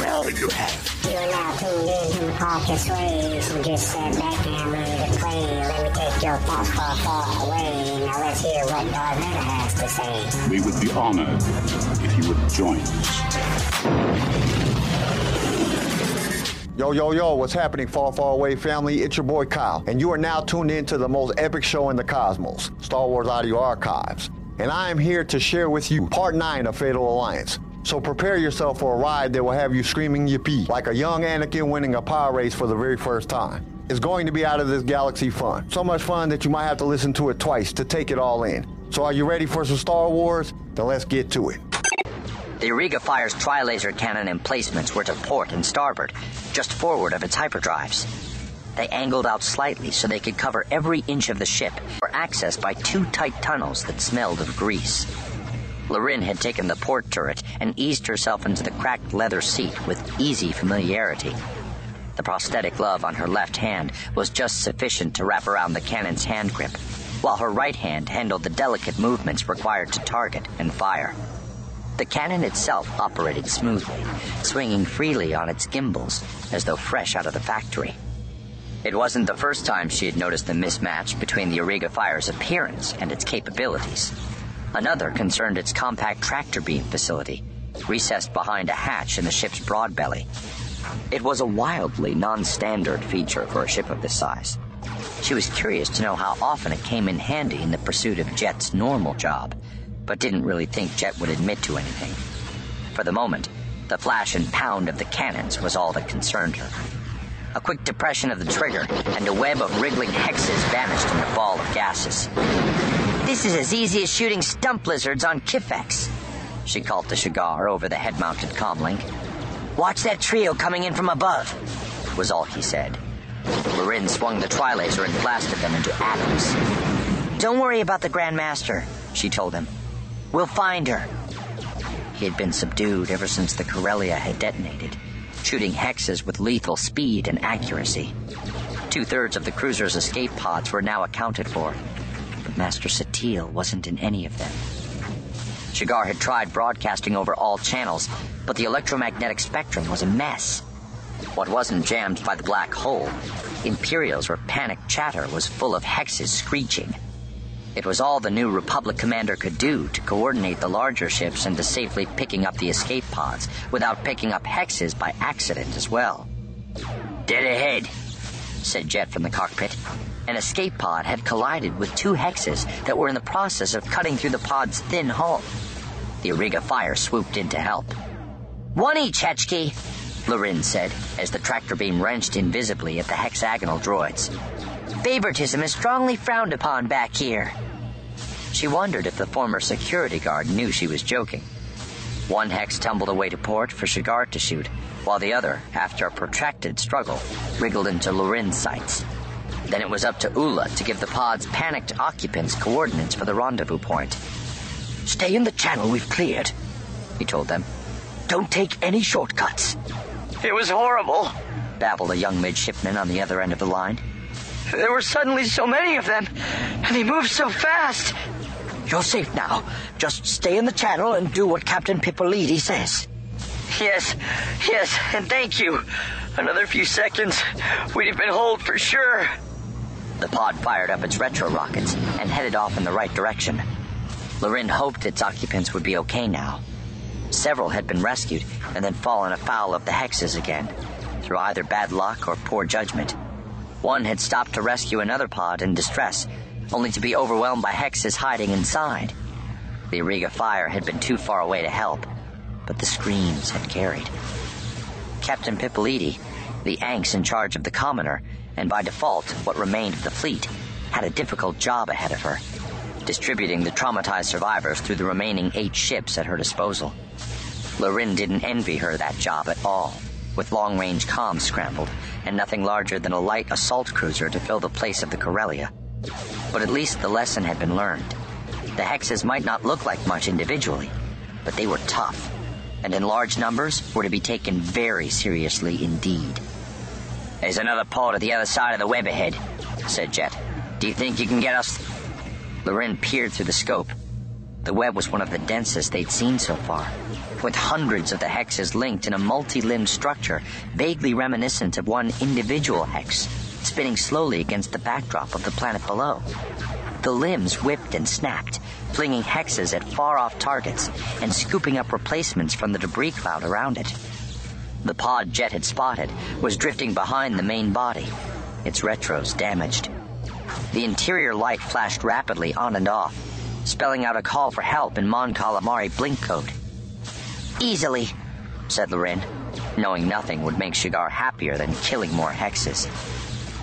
Well, you have. You are now tuned in to Hawkins Waves. You just sat back and ready to play. Let me take your thoughts far, far away. Now let's hear what Darth Vader has to say. We would be honored if you would join us. Yo, yo, yo, what's happening, far, far away family? It's your boy Kyle, and you are now tuned in to the most epic show in the cosmos, Star Wars Audio Archives. And I am here to share with you part 9 of Fatal Alliance. So prepare yourself for a ride that will have you screaming yippee, like a young Anakin winning a pod race for the very first time. It's going to be out of this galaxy fun. So much fun that you might have to listen to it twice to take it all in. So are you ready for some Star Wars? Then let's get to it. The Auriga Fire's tri-laser cannon emplacements were to port and starboard, just forward of its hyperdrives. They angled out slightly so they could cover every inch of the ship, or accessed by two tight tunnels that smelled of grease. Larin had taken the port turret and eased herself into the cracked leather seat with easy familiarity. The prosthetic glove on her left hand was just sufficient to wrap around the cannon's hand grip, while her right hand handled the delicate movements required to target and fire. The cannon itself operated smoothly, swinging freely on its gimbals as though fresh out of the factory. It wasn't the first time she had noticed the mismatch between the Auriga Fire's appearance and its capabilities. Another concerned its compact tractor beam facility, recessed behind a hatch in the ship's broad belly. It was a wildly non standard feature for a ship of this size. She was curious to know how often it came in handy in the pursuit of Jet's normal job but didn't really think Jet would admit to anything. For the moment, the flash and pound of the cannons was all that concerned her. A quick depression of the trigger, and a web of wriggling hexes vanished in a ball of gases. This is as easy as shooting stump lizards on Kiffex, she called to Shigar over the head mounted comlink. Watch that trio coming in from above, was all he said. Larin swung the tri-laser and blasted them into atoms. Don't worry about the Grand Master, she told him. We'll find her. He had been subdued ever since the Corellia had detonated, shooting hexes with lethal speed and accuracy. Two thirds of the cruiser's escape pods were now accounted for, but Master Satele wasn't in any of them. Shigar had tried broadcasting over all channels, but the electromagnetic spectrum was a mess. What wasn't jammed by the black hole, Imperial's panicked chatter was full of hexes screeching. It was all the new Republic commander could do to coordinate the larger ships into safely picking up the escape pods without picking up hexes by accident as well. Dead ahead, said Jet from the cockpit. An escape pod had collided with two hexes that were in the process of cutting through the pod's thin hull. The Auriga Fire swooped in to help. One each, Hetchkee, Larin said, as the tractor beam wrenched invisibly at the hexagonal droids. Favoritism is strongly frowned upon back here. She wondered if the former security guard knew she was joking. One hex tumbled away to port for Shigar to shoot, while the other, after a protracted struggle, wriggled into Larin's sights. Then it was up to Ula to give the pod's panicked occupants coordinates for the rendezvous point. Stay in the channel we've cleared, he told them. Don't take any shortcuts. It was horrible, babbled a young midshipman on the other end of the line. There were suddenly so many of them, and they moved so fast. You're safe now. Just stay in the channel and do what Captain Pipolidi says. Yes, yes, and thank you. Another few seconds, we'd have been holed for sure. The pod fired up its retro rockets and headed off in the right direction. Lorin hoped its occupants would be okay now. Several had been rescued and then fallen afoul of the hexes again, through either bad luck or poor judgment. One had stopped to rescue another pod in distress, only to be overwhelmed by hexes hiding inside. The Auriga fire had been too far away to help, but the screams had carried. Captain Pipolidi, the Anx in charge of the Commoner, and by default what remained of the fleet, had a difficult job ahead of her, distributing the traumatized survivors through the remaining eight ships at her disposal. Lorin didn't envy her that job at all with long range comms scrambled, and nothing larger than a light assault cruiser to fill the place of the Corellia. But at least the lesson had been learned. The hexes might not look like much individually, but they were tough, and in large numbers were to be taken very seriously indeed. There's another pod at the other side of the web ahead, said Jet. Do you think you can get us? Larin peered through the scope. The web was one of the densest they'd seen so far, with hundreds of the hexes linked in a multi-limbed structure vaguely reminiscent of one individual hex, spinning slowly against the backdrop of the planet below. The limbs whipped and snapped, flinging hexes at far-off targets and scooping up replacements from the debris cloud around it. The pod Jet had spotted was drifting behind the main body, its retros damaged. The interior light flashed rapidly on and off, spelling out a call for help in Mon Calamari blink code. Easily, said Larin, knowing nothing would make Shigar happier than killing more hexes.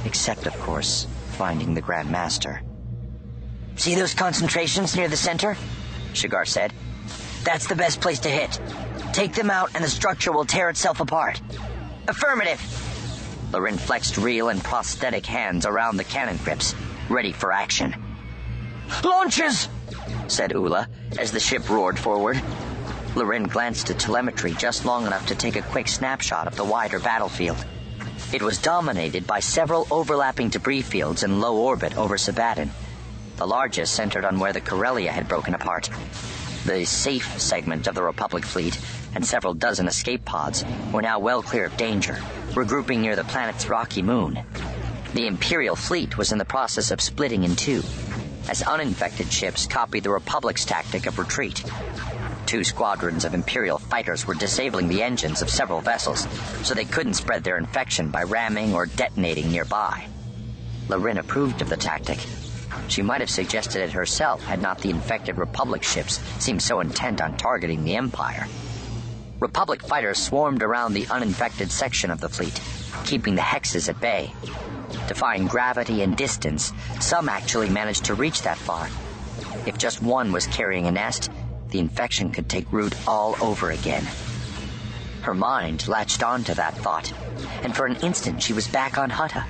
Except, of course, finding the Grand Master. See those concentrations near the center? Shigar said. That's the best place to hit. Take them out and the structure will tear itself apart. Affirmative. Larin flexed real and prosthetic hands around the cannon grips, ready for action. Launches! said Ula as the ship roared forward. Larin glanced at telemetry just long enough to take a quick snapshot of the wider battlefield. It was dominated by several overlapping debris fields in low orbit over Sebaddon, the largest centered on where the Corellia had broken apart. The safe segment of the Republic fleet and several dozen escape pods were now well clear of danger, regrouping near the planet's rocky moon. The Imperial fleet was in the process of splitting in two, as uninfected ships copied the Republic's tactic of retreat. Two squadrons of Imperial fighters were disabling the engines of several vessels, so they couldn't spread their infection by ramming or detonating nearby. Larin approved of the tactic. She might have suggested it herself had not the infected Republic ships seemed so intent on targeting the Empire. Republic fighters swarmed around the uninfected section of the fleet, keeping the hexes at bay. Defying gravity and distance, some actually managed to reach that far. If just one was carrying a nest, the infection could take root all over again. Her mind latched onto that thought, and for an instant she was back on Hutta,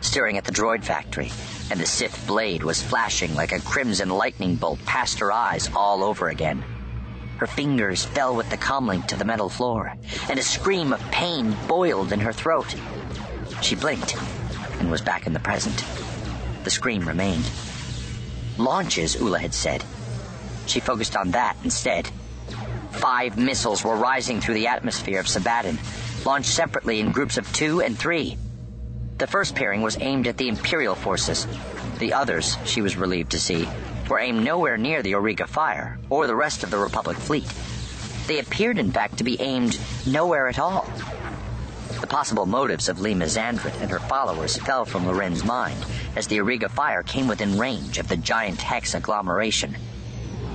staring at the droid factory, and the Sith blade was flashing like a crimson lightning bolt past her eyes all over again. Her fingers fell with the comlink to the metal floor, and a scream of pain boiled in her throat. She blinked and was back in the present. The scream remained. Launches, Ula had said. She focused on that instead. Five missiles were rising through the atmosphere of Sebaddon, launched separately in groups of two and three. The first pairing was aimed at the Imperial forces. The others, she was relieved to see, were aimed nowhere near the Auriga fire or the rest of the Republic fleet. They appeared, in fact, to be aimed nowhere at all. The possible motives of Lema Xandret and her followers fell from Larin's mind as the Auriga fire came within range of the giant hex agglomeration.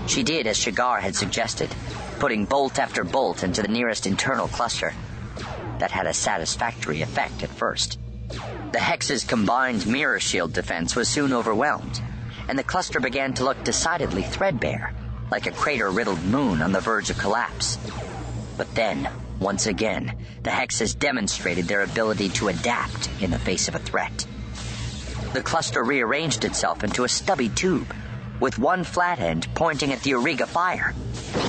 She did as Shigar had suggested, putting bolt after bolt into the nearest internal cluster. That had a satisfactory effect at first. The hex's combined mirror shield defense was soon overwhelmed, and the cluster began to look decidedly threadbare, like a crater riddled moon on the verge of collapse. But then, once again, the hexes demonstrated their ability to adapt in the face of a threat. The cluster rearranged itself into a stubby tube, with one flat end pointing at the Auriga fire.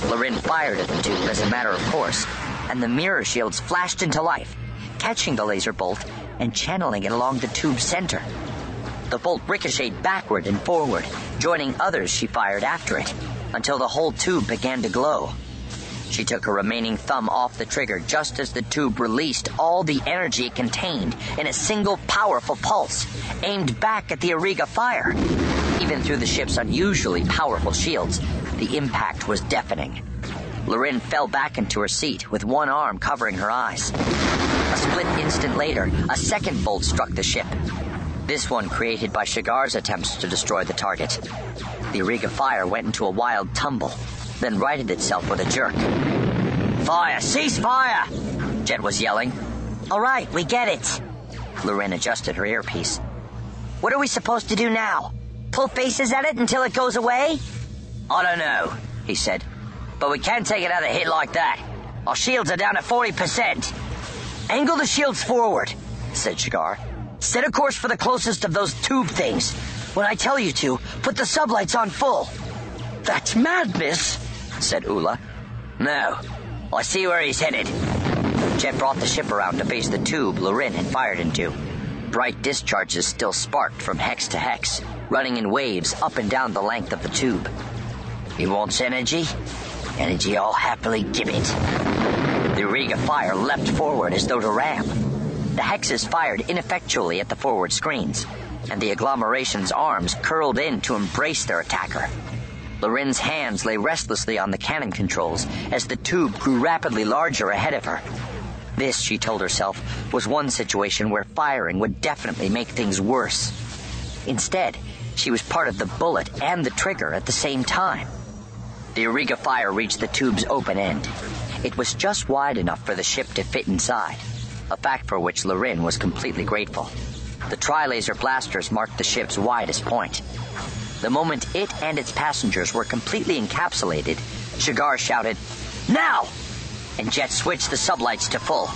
Larin fired at the tube as a matter of course, and the mirror shields flashed into life, catching the laser bolt and channeling it along the tube's center. The bolt ricocheted backward and forward, joining others she fired after it, until the whole tube began to glow. She took her remaining thumb off the trigger just as the tube released all the energy it contained in a single powerful pulse, aimed back at the Auriga fire. Even through the ship's unusually powerful shields, the impact was deafening. Larin fell back into her seat with one arm covering her eyes. A split instant later, a second bolt struck the ship. This one created by Shigar's attempts to destroy the target. The Auriga fire went into a wild tumble, then righted itself with a jerk. Fire! Cease fire! Jet was yelling. All right, we get it. Larin adjusted her earpiece. What are we supposed to do now? Pull faces at it until it goes away? I don't know, he said. But we can't take another hit like that. Our shields are down at 40%. Angle the shields forward, said Shigar. Set a course for the closest of those tube things. When I tell you to, put the sublights on full. That's madness, said Ula. No. I see where he's headed. Jet brought the ship around to face the tube Larin had fired into. Bright discharges still sparked from hex to hex, running in waves up and down the length of the tube. He wants energy? Energy I'll happily give it. The Auriga fire leapt forward as though to ram. The hexes fired ineffectually at the forward screens, and the agglomeration's arms curled in to embrace their attacker. Larin's hands lay restlessly on the cannon controls as the tube grew rapidly larger ahead of her. This, she told herself, was one situation where firing would definitely make things worse. Instead, she was part of the bullet and the trigger at the same time. The Auriga fire reached the tube's open end. It was just wide enough for the ship to fit inside, a fact for which Larin was completely grateful. The tri-laser blasters marked the ship's widest point. The moment it and its passengers were completely encapsulated, Shigar shouted, Now! And Jet switched the sublights to full.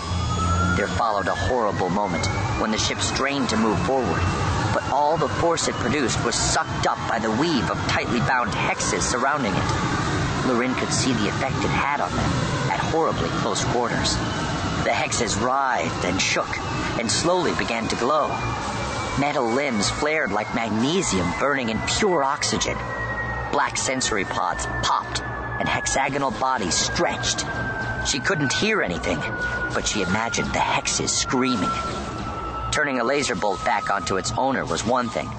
There followed a horrible moment when the ship strained to move forward, but all the force it produced was sucked up by the weave of tightly bound hexes surrounding it. Larin could see the effect it had on them at horribly close quarters. The hexes writhed and shook and slowly began to glow. Metal limbs flared like magnesium burning in pure oxygen. Black sensory pods popped and hexagonal bodies stretched. She couldn't hear anything, but she imagined the hexes screaming. Turning a laser bolt back onto its owner was one thing.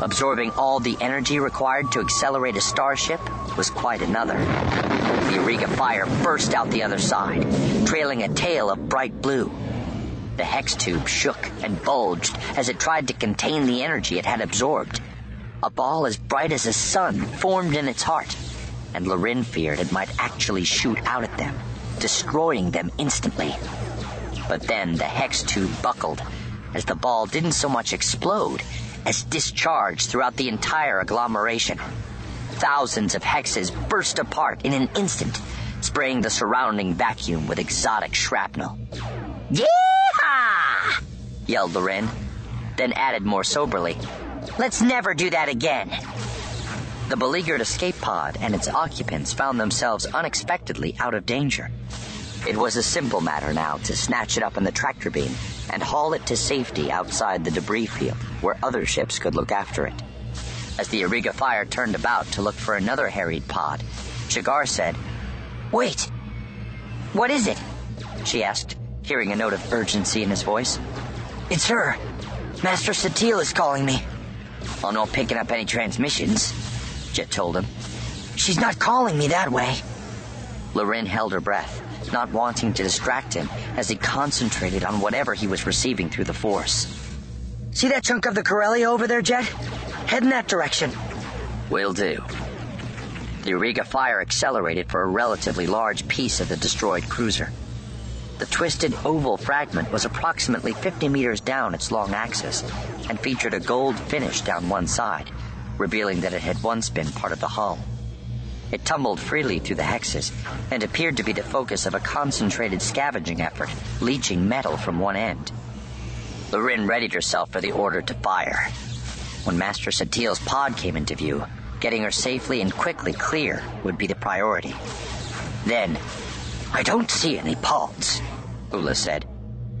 Absorbing all the energy required to accelerate a starship was quite another. The Auriga fire burst out the other side, trailing a tail of bright blue. The hex tube shook and bulged as it tried to contain the energy it had absorbed. A ball as bright as a sun formed in its heart, and Larin feared it might actually shoot out at them, destroying them instantly. But then the hex tube buckled, as the ball didn't so much explode as discharge throughout the entire agglomeration. Thousands of hexes burst apart in an instant, spraying the surrounding vacuum with exotic shrapnel. Yeehaw! yelled Larin, then added more soberly, Let's never do that again. The beleaguered escape pod and its occupants found themselves unexpectedly out of danger. It was a simple matter now to snatch it up in the tractor beam and haul it to safety outside the debris field where other ships could look after it. As the Auriga fire turned about to look for another harried pod, Shigar said, Wait! What is it? She asked, hearing a note of urgency in his voice. It's her. Master Satele is calling me. Oh, I'm not picking up any transmissions, Jet told him. She's not calling me that way. Larin held her breath, not wanting to distract him as he concentrated on whatever he was receiving through the Force. See that chunk of the Corellia over there, Jet? Head in that direction. Will do. The Auriga fire accelerated for a relatively large piece of the destroyed cruiser. The twisted oval fragment was approximately 50 meters down its long axis and featured a gold finish down one side, revealing that it had once been part of the hull. It tumbled freely through the hexes and appeared to be the focus of a concentrated scavenging effort, leaching metal from one end. Larin readied herself for the order to fire. When Master Satele's pod came into view, getting her safely and quickly clear would be the priority. Then, I don't see any pods, Ula said.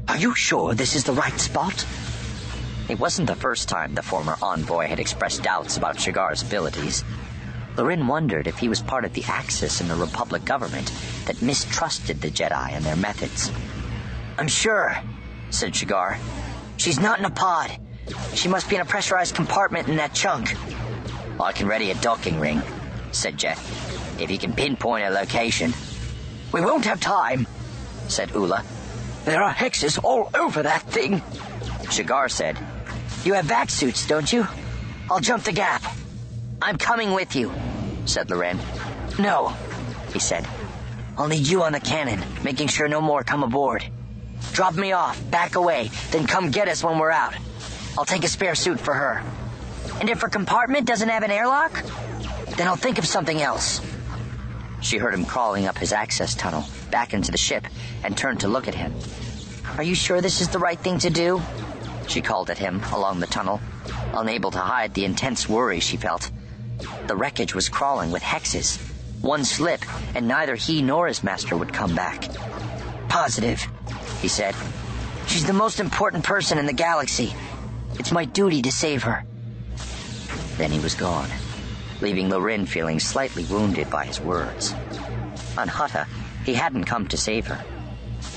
Are you sure this is the right spot? It wasn't the first time the former envoy had expressed doubts about Shigar's abilities. Larin wondered if he was part of the Axis in the Republic government that mistrusted the Jedi and their methods. I'm sure, said Shigar. She's not in a pod. She must be in a pressurized compartment in that chunk. I can ready a docking ring, said Jet, if you can pinpoint a location. We won't have time, said Ula. There are hexes all over that thing. Shigar said, You have vac suits, don't you? I'll jump the gap. I'm coming with you, said Larin. No, he said. I'll need you on the cannon, making sure no more come aboard. Drop me off, back away, then come get us when we're out. I'll take a spare suit for her. And if her compartment doesn't have an airlock, then I'll think of something else. She heard him crawling up his access tunnel, back into the ship, and turned to look at him. Are you sure this is the right thing to do? She called at him along the tunnel, unable to hide the intense worry she felt. The wreckage was crawling with hexes. One slip, and neither he nor his master would come back. Positive, he said. She's the most important person in the galaxy. It's my duty to save her. Then he was gone. leaving Larin feeling slightly wounded by his words. On Hutta, he hadn't come to save her.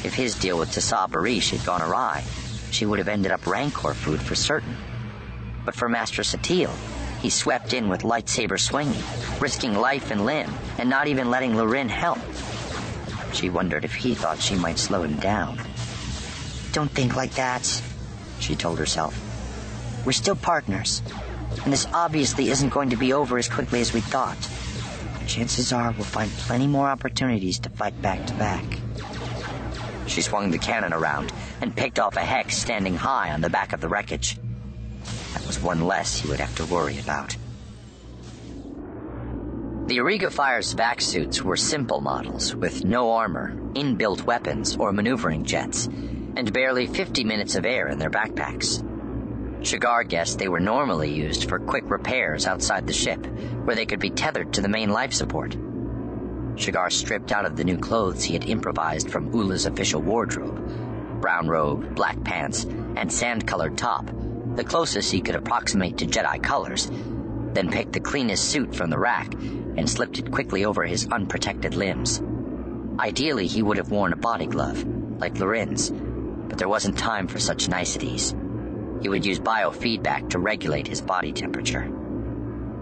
If his deal with Tassaa Bareesh had gone awry, she would have ended up Rancor food for certain. But for Master Satele, he swept in with lightsaber swinging, risking life and limb, and not even letting Larin help. She wondered if he thought she might slow him down. Don't think like that, she told herself. We're still partners, and this obviously isn't going to be over as quickly as we thought. Chances are we'll find plenty more opportunities to fight back to back. She swung the cannon around and picked off a hex standing high on the back of the wreckage. That was one less he would have to worry about. The Auriga Fire's vac suits were simple models with no armor, inbuilt weapons, or maneuvering jets, and barely 50 minutes of air in their backpacks. Shigar guessed they were normally used for quick repairs outside the ship, where they could be tethered to the main life support. Shigar stripped out of the new clothes he had improvised from Ula's official wardrobe brown robe, black pants, and sand colored top, the closest he could approximate to Jedi colors, then picked the cleanest suit from the rack and slipped it quickly over his unprotected limbs. Ideally, he would have worn a body glove, like Larin's, but there wasn't time for such niceties. He would use biofeedback to regulate his body temperature.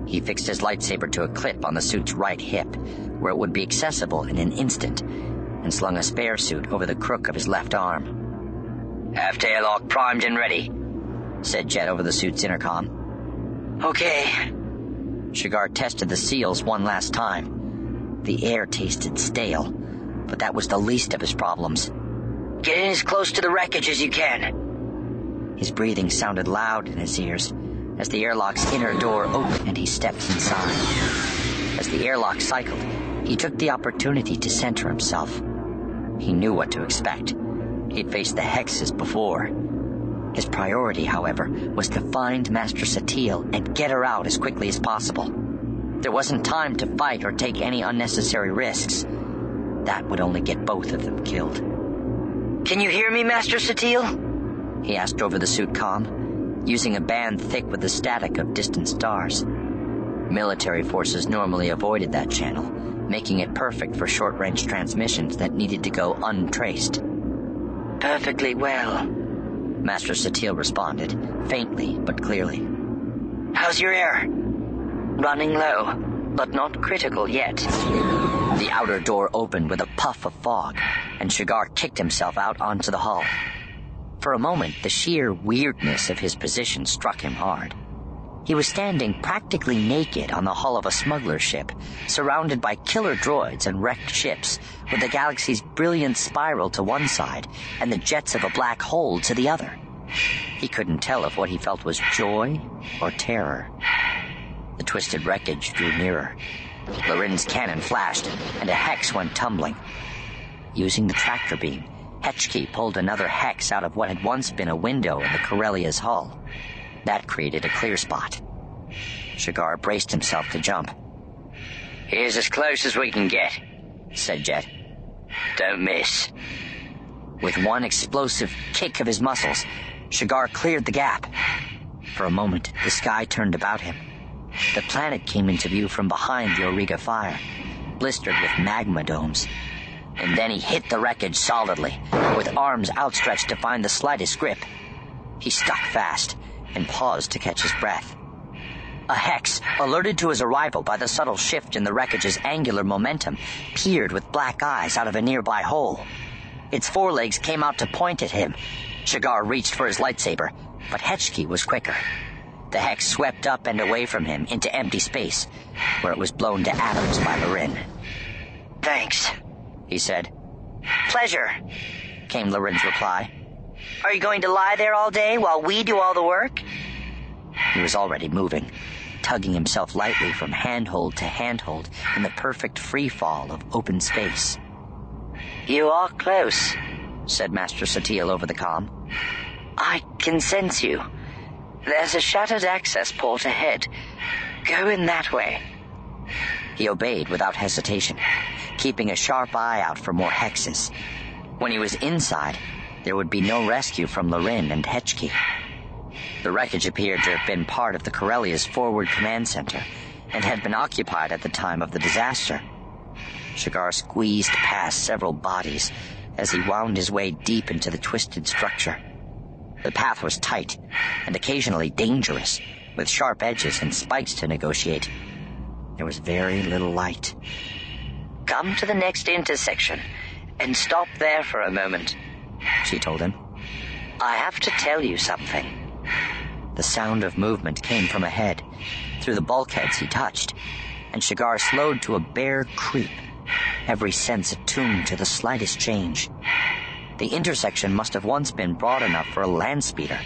He fixed his lightsaber to a clip on the suit's right hip, where it would be accessible in an instant, and slung a spare suit over the crook of his left arm. Half airlock primed and ready, said Jet over the suit's intercom. Okay. Shigar tested the seals one last time. The air tasted stale, but that was the least of his problems. Get in as close to the wreckage as you can. His breathing sounded loud in his ears as the airlock's inner door opened and he stepped inside. As the airlock cycled, he took the opportunity to center himself. He knew what to expect. He'd faced the hexes before. His priority, however, was to find Master Satele and get her out as quickly as possible. There wasn't time to fight or take any unnecessary risks. That would only get both of them killed. Can you hear me, Master Satele? He asked over the suit com, using a band thick with the static of distant stars. Military forces normally avoided that channel, making it perfect for short range transmissions that needed to go untraced. Perfectly well, Master Satele responded, faintly but clearly. How's your air? Running low, but not critical yet. The outer door opened with a puff of fog, and Shigar kicked himself out onto the hull. For a moment, the sheer weirdness of his position struck him hard. He was standing practically naked on the hull of a smuggler ship, surrounded by killer droids and wrecked ships, with the galaxy's brilliant spiral to one side and the jets of a black hole to the other. He couldn't tell if what he felt was joy or terror. The twisted wreckage drew nearer. Larin's cannon flashed, and a hex went tumbling. Using the tractor beam, Hetchkee pulled another hex out of what had once been a window in the Corellia's hull. That created a clear spot. Shigar braced himself to jump. Here's as close as we can get, said Jet. Don't miss. With one explosive kick of his muscles, Shigar cleared the gap. For a moment, the sky turned about him. The planet came into view from behind the Auriga fire, blistered with magma domes. And then he hit the wreckage solidly, with arms outstretched to find the slightest grip. He stuck fast and paused to catch his breath. A hex, alerted to his arrival by the subtle shift in the wreckage's angular momentum, peered with black eyes out of a nearby hole. Its forelegs came out to point at him. Shigar reached for his lightsaber, but Hetchkee was quicker. The hex swept up and away from him into empty space, where it was blown to atoms by Larin. Thanks, he said. Pleasure, came Larin's reply. Are you going to lie there all day while we do all the work? He was already moving, tugging himself lightly from handhold to handhold in the perfect free fall of open space. You are close, said Master Satele over the com. I can sense you. There's a shattered access port ahead. Go in that way. He obeyed without hesitation, keeping a sharp eye out for more hexes. When he was inside, there would be no rescue from Larin and Hetchkee. The wreckage appeared to have been part of the Corellia's forward command center, and had been occupied at the time of the disaster. Shigar squeezed past several bodies as he wound his way deep into the twisted structure. The path was tight and occasionally dangerous, with sharp edges and spikes to negotiate. There was very little light. Come to the next intersection and stop there for a moment, she told him. I have to tell you something. The sound of movement came from ahead, through the bulkheads he touched, and Shigar slowed to a bare creep, every sense attuned to the slightest change. The intersection must have once been broad enough for a land speeder,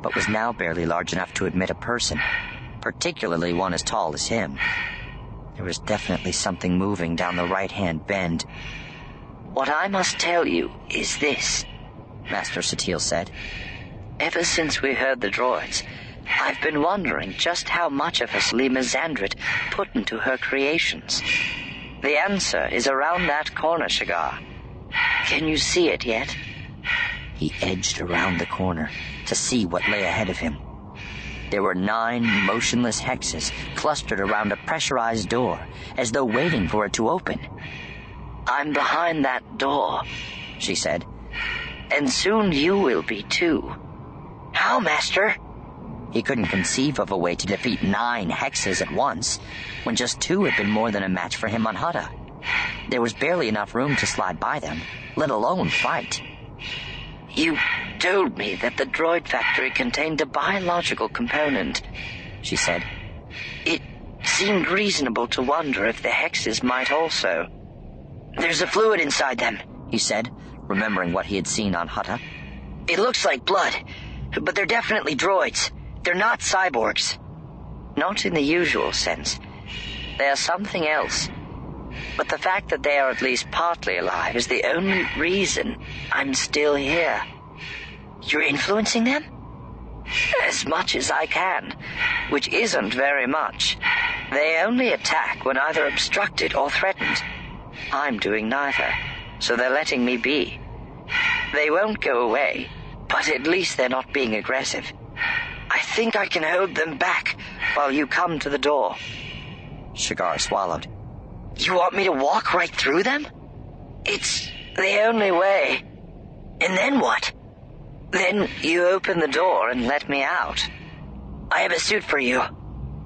but was now barely large enough to admit a person, particularly one as tall as him. There was definitely something moving down the right hand bend. What I must tell you is this, Master Satele said. Ever since we heard the droids, I've been wondering just how much of us Lema Xandret put into her creations. The answer is around that corner, Shigar. Can you see it yet? He edged around the corner to see what lay ahead of him. There were nine motionless hexes clustered around a pressurized door, as though waiting for it to open. I'm behind that door, she said, and soon you will be too. How, Master? He couldn't conceive of a way to defeat nine hexes at once, when just two had been more than a match for him on Hutta. There was barely enough room to slide by them, let alone fight. You told me that the droid factory contained a biological component, she said. It seemed reasonable to wonder if the hexes might also. There's a fluid inside them, he said, remembering what he had seen on Hutta. It looks like blood, but they're definitely droids. They're not cyborgs. Not in the usual sense. They are something else. But the fact that they are at least partly alive is the only reason I'm still here. You're influencing them? As much as I can, which isn't very much. They only attack when either obstructed or threatened. I'm doing neither, so they're letting me be. They won't go away, but at least they're not being aggressive. I think I can hold them back while you come to the door. Shigar swallowed. You want me to walk right through them? It's the only way. And then what? Then you open the door and let me out. I have a suit for you.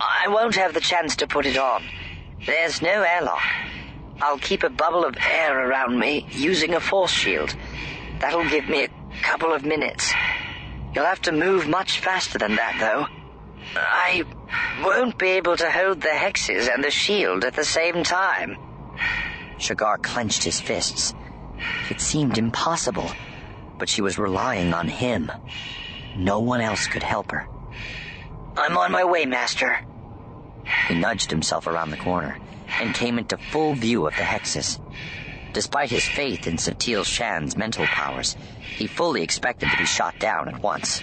I won't have the chance to put it on. There's no airlock. I'll keep a bubble of air around me using a force shield. That'll give me a couple of minutes. You'll have to move much faster than that, though. I won't be able to hold the hexes and the shield at the same time. Shigar clenched his fists. It seemed impossible, but she was relying on him. No one else could help her. I'm on my way, Master. He nudged himself around the corner and came into full view of the hexes. Despite his faith in Satele Shan's mental powers, he fully expected to be shot down at once.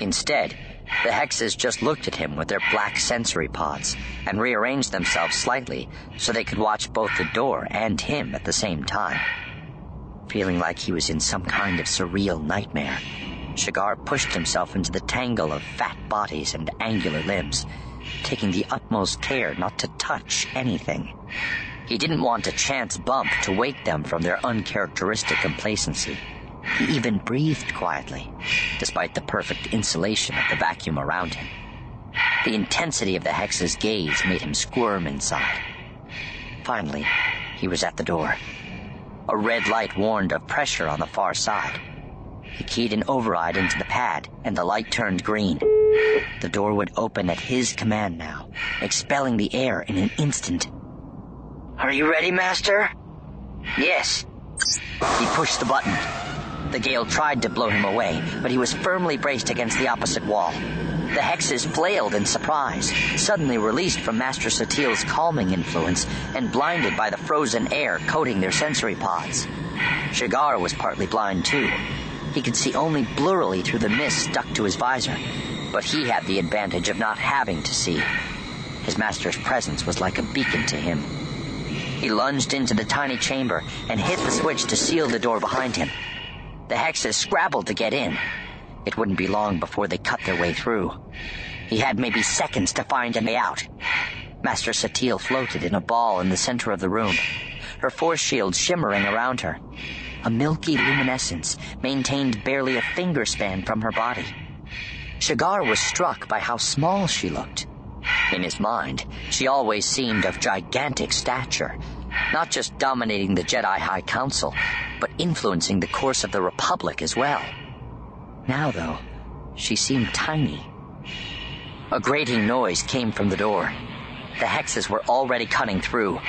Instead, the hexes just looked at him with their black sensory pods and rearranged themselves slightly so they could watch both the door and him at the same time. Feeling like he was in some kind of surreal nightmare, Shigar pushed himself into the tangle of fat bodies and angular limbs, taking the utmost care not to touch anything. He didn't want a chance bump to wake them from their uncharacteristic complacency. He even breathed quietly, despite the perfect insulation of the vacuum around him. The intensity of the hex's gaze made him squirm inside. Finally, he was at the door. A red light warned of pressure on the far side. He keyed an override into the pad, and the light turned green. The door would open at his command now, expelling the air in an instant. Are you ready, Master? Yes. He pushed the button. The gale tried to blow him away, but he was firmly braced against the opposite wall. The hexes flailed in surprise, suddenly released from Master Satele's calming influence and blinded by the frozen air coating their sensory pods. Shigar was partly blind too. He could see only blurrily through the mist stuck to his visor, but he had the advantage of not having to see. His master's presence was like a beacon to him. He lunged into the tiny chamber and hit the switch to seal the door behind him. The hexes scrabbled to get in. It wouldn't be long before they cut their way through. He had maybe seconds to find a way out. Master Satele floated in a ball in the center of the room, her force shield shimmering around her. A milky luminescence maintained barely a finger span from her body. Shigar was struck by how small she looked. In his mind, she always seemed of gigantic stature, not just dominating the Jedi High Council, but influencing the course of the Republic as well. Now, though, she seemed tiny. A grating noise came from the door. The hexes were already cutting through.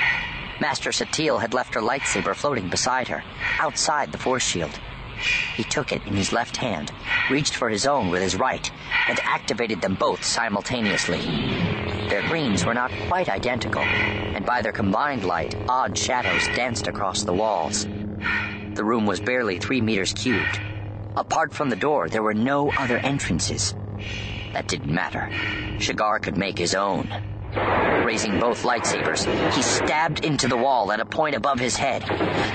Master Satele had left her lightsaber floating beside her, outside the force shield. He took it in his left hand, reached for his own with his right, and activated them both simultaneously. Their greens were not quite identical, and by their combined light, odd shadows danced across the walls. The room was barely three meters cubed. Apart from the door, there were no other entrances. That didn't matter. Shigar could make his own. Raising both lightsabers, he stabbed into the wall at a point above his head,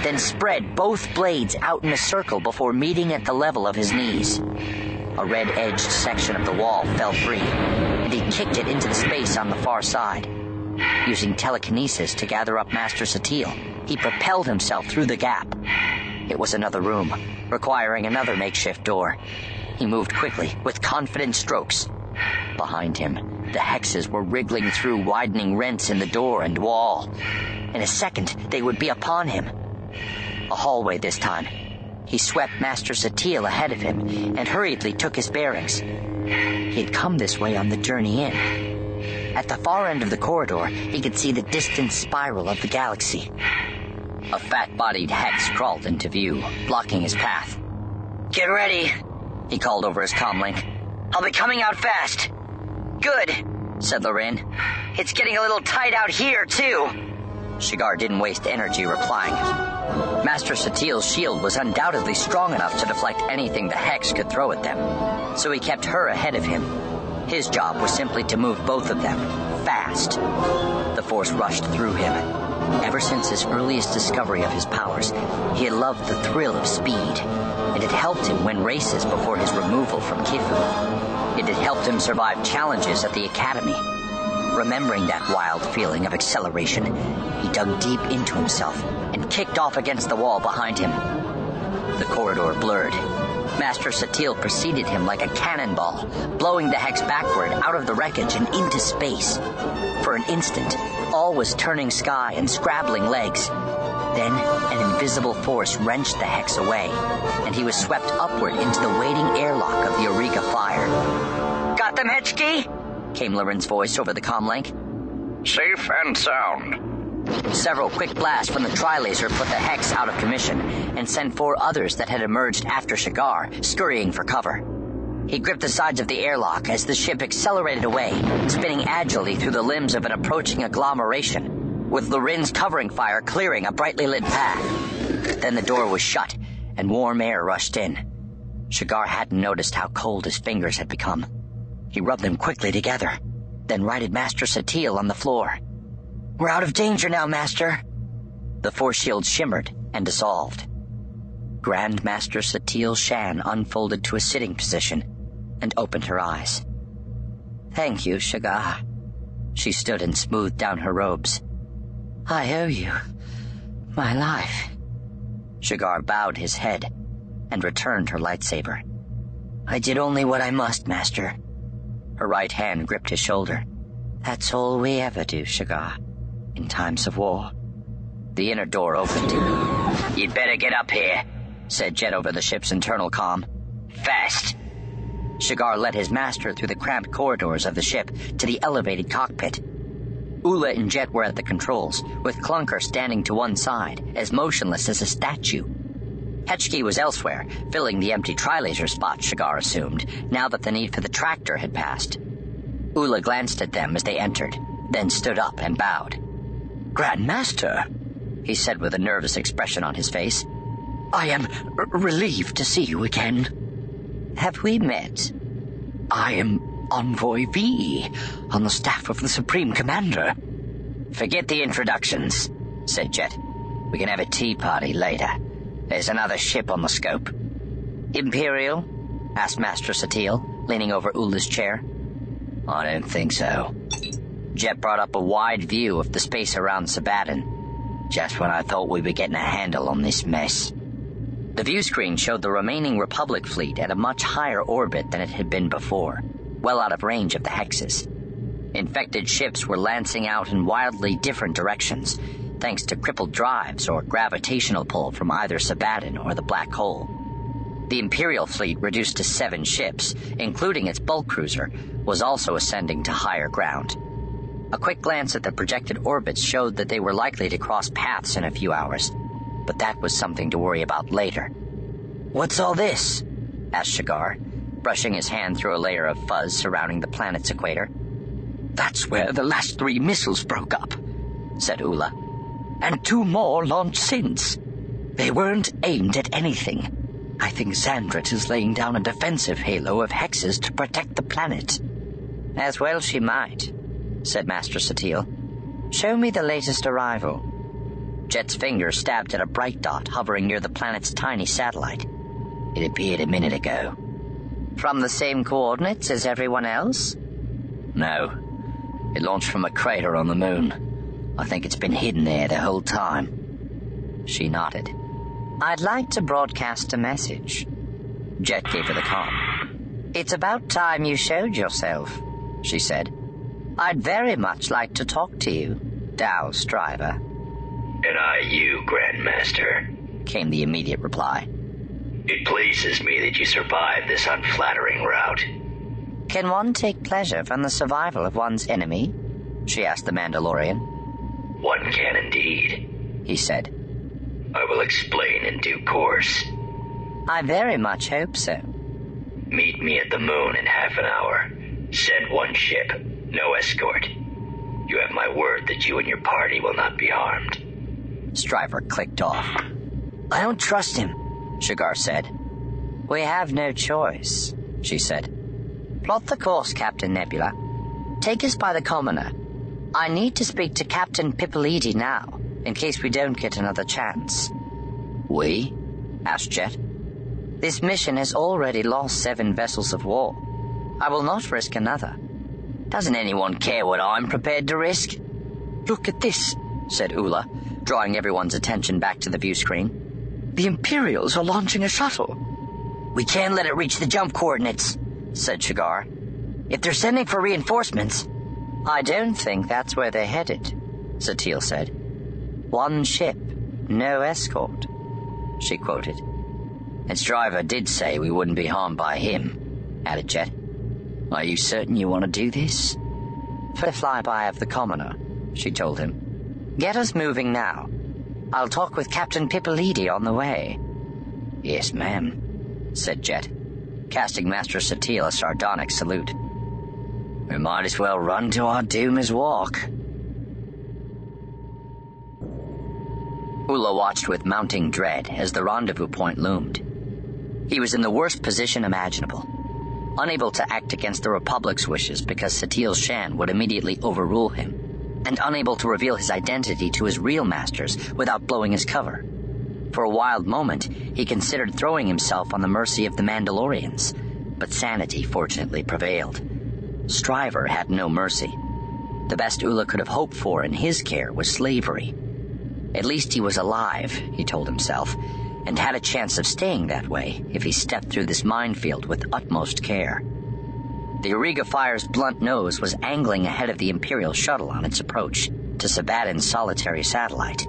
then spread both blades out in a circle before meeting at the level of his knees. A red edged section of the wall fell free, and he kicked it into the space on the far side. Using telekinesis to gather up Master Satele, he propelled himself through the gap. It was another room, requiring another makeshift door. He moved quickly, with confident strokes. Behind him, the hexes were wriggling through widening rents in the door and wall. In a second, they would be upon him. A hallway this time. He swept Master Satele ahead of him and hurriedly took his bearings. He had come this way on the journey in. At the far end of the corridor, he could see the distant spiral of the galaxy. A fat bodied hex crawled into view, blocking his path. Get ready, he called over his comlink. I'll be coming out fast. Good, said Larin. It's getting a little tight out here, too. Shigar didn't waste energy replying. Master Satele's shield was undoubtedly strong enough to deflect anything the Hex could throw at them, so he kept her ahead of him. His job was simply to move both of them, fast. The Force rushed through him. Ever since his earliest discovery of his powers, he had loved the thrill of speed, and it helped him win races before his removal from Kiffu. It had helped him survive challenges at the Academy. Remembering that wild feeling of acceleration, he dug deep into himself and kicked off against the wall behind him. The corridor blurred. Master Satele preceded him like a cannonball, blowing the hex backward out of the wreckage and into space. For an instant, all was turning sky and scrabbling legs. Then, an invisible force wrenched the hex away, and he was swept upward into the waiting airlock of the Auriga fire. Them, came Larin's voice over the comlink. Safe and sound. Several quick blasts from the tri-laser put the hex out of commission and sent four others that had emerged after Shigar scurrying for cover. He gripped the sides of the airlock as the ship accelerated away, spinning agilely through the limbs of an approaching agglomeration, with Larin's covering fire clearing a brightly lit path. Then the door was shut, and warm air rushed in. Shigar hadn't noticed how cold his fingers had become. He rubbed them quickly together, then righted Master Satele on the floor. We're out of danger now, Master. The force shield shimmered and dissolved. Grand Master Satele Shan unfolded to a sitting position and opened her eyes. Thank you, Shigar. She stood and smoothed down her robes. I owe you my life. Shigar bowed his head and returned her lightsaber. I did only what I must, Master. Her right hand gripped his shoulder. That's all we ever do, Shigar, in times of war. The inner door opened. You'd better get up here, said Jet over the ship's internal com. Fast. Shigar led his master through the cramped corridors of the ship to the elevated cockpit. Ula and Jet were at the controls, with Clunker standing to one side, as motionless as a statue. Hetchkee was elsewhere, filling the empty trilaser spot, Shigar assumed, now that the need for the tractor had passed. Ula glanced at them as they entered, then stood up and bowed. Grand Master, he said with a nervous expression on his face. I am r- relieved to see you again. Have we met? I am Envoy Vii, on the staff of the Supreme Commander. Forget the introductions, said Jet. We can have a tea party later. There's another ship on the scope. Imperial? asked Master Satele, leaning over Ula's chair. I don't think so. Jet brought up a wide view of the space around Sebaddon, just when I thought we were getting a handle on this mess. The view screen showed the remaining Republic fleet at a much higher orbit than it had been before, well out of range of the hexes. Infected ships were lancing out in wildly different directions, thanks to crippled drives or gravitational pull from either Sebaddon or the black hole. The Imperial fleet, reduced to seven ships, including its bulk cruiser, was also ascending to higher ground. A quick glance at the projected orbits showed that they were likely to cross paths in a few hours, but that was something to worry about later. What's all this? asked Shigar, brushing his hand through a layer of fuzz surrounding the planet's equator. That's where the last three missiles broke up, said Ula. And two more launched since. They weren't aimed at anything. I think Xandret is laying down a defensive halo of hexes to protect the planet. As well she might, said Master Satele. Show me the latest arrival. Jet's finger stabbed at a bright dot hovering near the planet's tiny satellite. It appeared a minute ago. From the same coordinates as everyone else? No. It launched from a crater on the moon. I think it's been hidden there the whole time. She nodded. I'd like to broadcast a message. Jet gave her the com. It's about time you showed yourself, she said. I'd very much like to talk to you, Dao Stryver. And I you, Grandmaster, came the immediate reply. It pleases me that you survived this unflattering rout. Can one take pleasure from the survival of one's enemy? she asked the Mandalorian. One can indeed, he said. I will explain in due course. I very much hope so. Meet me at the moon in half an hour. Send one ship, no escort. You have my word that you and your party will not be harmed. Stryver clicked off. I don't trust him, Shigar said. We have no choice, she said. Plot the course, Captain Nebula. Take us by the commoner. I need to speak to Captain Pipolidi now in case we don't get another chance. We? asked Jet. This mission has already lost seven vessels of war. I will not risk another. Doesn't anyone care what I'm prepared to risk? Look at this, said Ula, drawing everyone's attention back to the view screen. The Imperials are launching a shuttle. We can't let it reach the jump coordinates, said Shigar. If they're sending for reinforcements. I don't think that's where they're headed, Satele said. One ship, no escort, she quoted. Its driver did say we wouldn't be harmed by him, added Jet. Are you certain you want to do this? For the flyby of the commoner, she told him. Get us moving now. I'll talk with Captain Pipolidi on the way. Yes, ma'am, said Jet, casting Master Satele a sardonic salute. We might as well run to our doom as walk. Ula watched with mounting dread as the rendezvous point loomed. He was in the worst position imaginable, unable to act against the Republic's wishes because Satele Shan would immediately overrule him, and unable to reveal his identity to his real masters without blowing his cover. For a wild moment, he considered throwing himself on the mercy of the Mandalorians, but sanity fortunately prevailed. Stryver had no mercy. The best Ula could have hoped for in his care was slavery at least he was alive, he told himself, and had a chance of staying that way if he stepped through this minefield with utmost care. The Auriga Fire's blunt nose was angling ahead of the Imperial shuttle on its approach to Sebaddon's solitary satellite.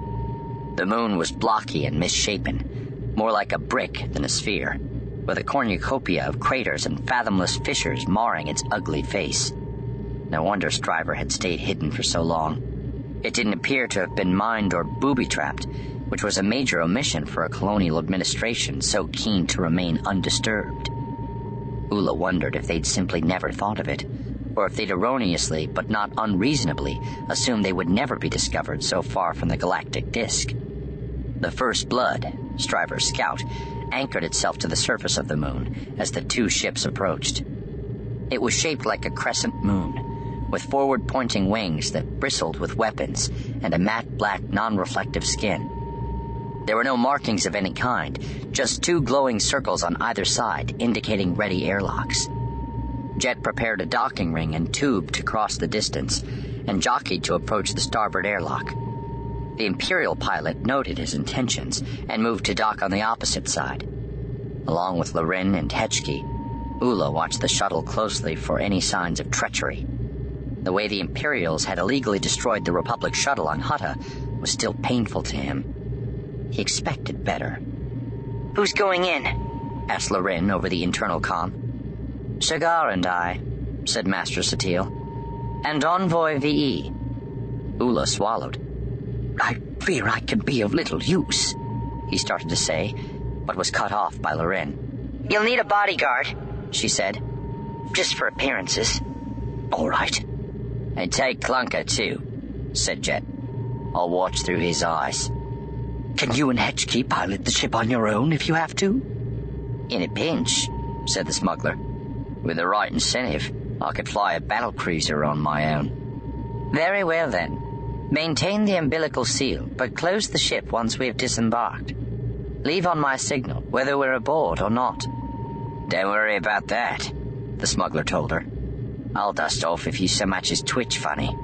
The moon was blocky and misshapen, more like a brick than a sphere, with a cornucopia of craters and fathomless fissures marring its ugly face. No wonder Stryver had stayed hidden for so long. It didn't appear to have been mined or booby trapped, which was a major omission for a colonial administration so keen to remain undisturbed. Ula wondered if they'd simply never thought of it, or if they'd erroneously, but not unreasonably, assumed they would never be discovered so far from the galactic disk. The First Blood, Stryver's scout, anchored itself to the surface of the moon as the two ships approached. It was shaped like a crescent moon, with forward pointing wings that bristled with weapons and a matte black non reflective skin. There were no markings of any kind, just two glowing circles on either side indicating ready airlocks. Jet prepared a docking ring and tube to cross the distance, and jockeyed to approach the starboard airlock. The Imperial pilot noted his intentions and moved to dock on the opposite side. Along with Larin and Hetchkee, Ula watched the shuttle closely for any signs of treachery. The way the Imperials had illegally destroyed the Republic shuttle on Hutta was still painful to him. He expected better. Who's going in? asked Larin over the internal com. Shigar and I, said Master Satele. And Envoy Vii. Ula swallowed. I fear I can be of little use, he started to say, but was cut off by Larin. You'll need a bodyguard, she said. Just for appearances. All right. And take Clunker, too, said Jet. I'll watch through his eyes. Can you and Hetchkee pilot the ship on your own if you have to? In a pinch, said the smuggler. With the right incentive, I could fly a battle cruiser on my own. Very well then. Maintain the umbilical seal, but close the ship once we have disembarked. Leave on my signal, whether we're aboard or not. Don't worry about that, the smuggler told her. I'll dust off if you so much as twitch funny.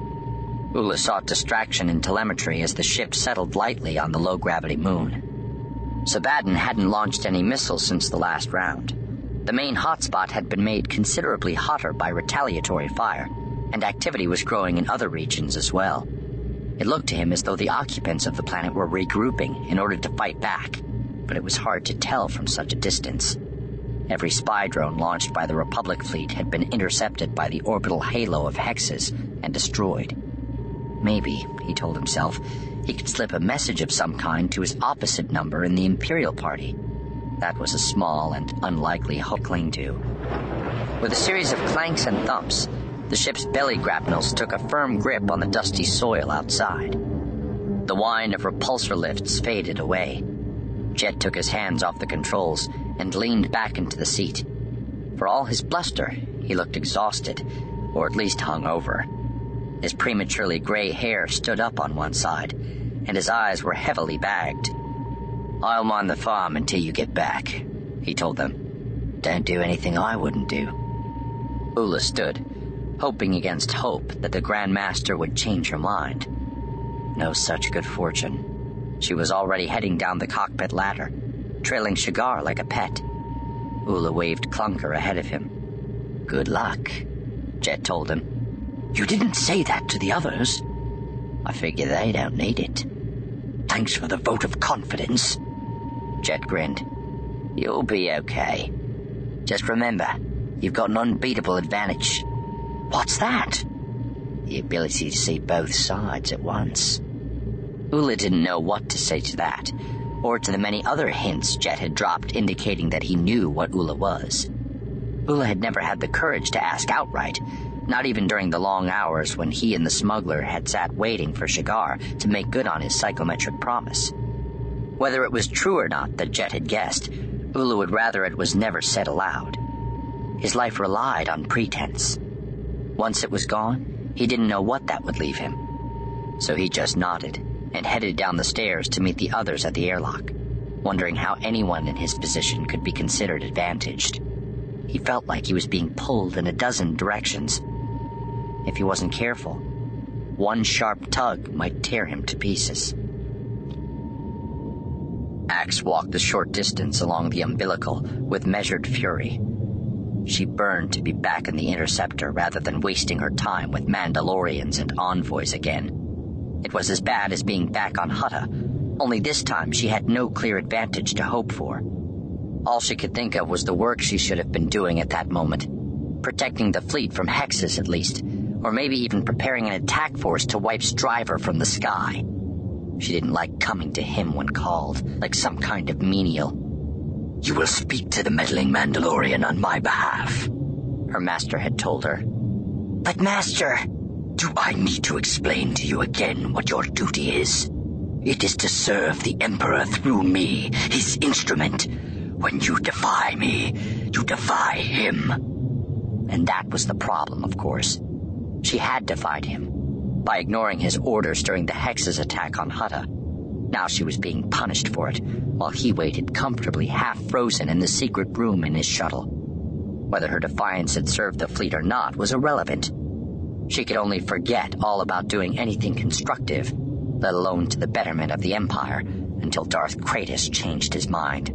Ula sought distraction in telemetry as the ship settled lightly on the low gravity moon. Sebaddon hadn't launched any missiles since the last round. The main hotspot had been made considerably hotter by retaliatory fire, and activity was growing in other regions as well. It looked to him as though the occupants of the planet were regrouping in order to fight back, but it was hard to tell from such a distance. Every spy drone launched by the Republic fleet had been intercepted by the orbital halo of hexes and destroyed. Maybe, he told himself, he could slip a message of some kind to his opposite number in the Imperial Party. That was a small and unlikely hook cling to. With a series of clanks and thumps, the ship's belly grapnels took a firm grip on the dusty soil outside. The whine of repulsor lifts faded away. Jet took his hands off the controls and leaned back into the seat. For all his bluster, he looked exhausted, or at least hung over. His prematurely gray hair stood up on one side, and his eyes were heavily bagged. I'll mind the farm until you get back, he told them. Don't do anything I wouldn't do. Ula stood, hoping against hope that the Grand Master would change her mind. No such good fortune. She was already heading down the cockpit ladder, trailing Shigar like a pet. Ula waved Clunker ahead of him. Good luck, Jet told him. You didn't say that to the others. I figure they don't need it. Thanks for the vote of confidence. Jet grinned. You'll be okay. Just remember, you've got an unbeatable advantage. What's that? The ability to see both sides at once. Ula didn't know what to say to that, or to the many other hints Jet had dropped indicating that he knew what Ula was. Ula had never had the courage to ask outright, not even during the long hours when he and the smuggler had sat waiting for Shigar to make good on his psychometric promise. Whether it was true or not that Jet had guessed, Ula would rather it was never said aloud. His life relied on pretense. Once it was gone, he didn't know what that would leave him. So he just nodded and headed down the stairs to meet the others at the airlock, wondering how anyone in his position could be considered advantaged. He felt like he was being pulled in a dozen directions. If he wasn't careful, one sharp tug might tear him to pieces. Axe walked the short distance along the umbilical with measured fury. She burned to be back in the interceptor rather than wasting her time with Mandalorians and envoys again. It was as bad as being back on Hutta, only this time she had no clear advantage to hope for. All she could think of was the work she should have been doing at that moment. Protecting the fleet from hexes, at least, or maybe even preparing an attack force to wipe Stryver from the sky. She didn't like coming to him when called, like some kind of menial. You will speak to the meddling Mandalorian on my behalf, her master had told her. But, Master, do I need to explain to you again what your duty is? It is to serve the Emperor through me, his instrument. When you defy me, you defy him. And that was the problem, of course. She had defied him by ignoring his orders during the Hex's attack on Hutta. Now she was being punished for it, while he waited comfortably half frozen in the secret room in his shuttle. Whether her defiance had served the fleet or not was irrelevant. She could only forget all about doing anything constructive, let alone to the betterment of the Empire, until Darth Chratis changed his mind.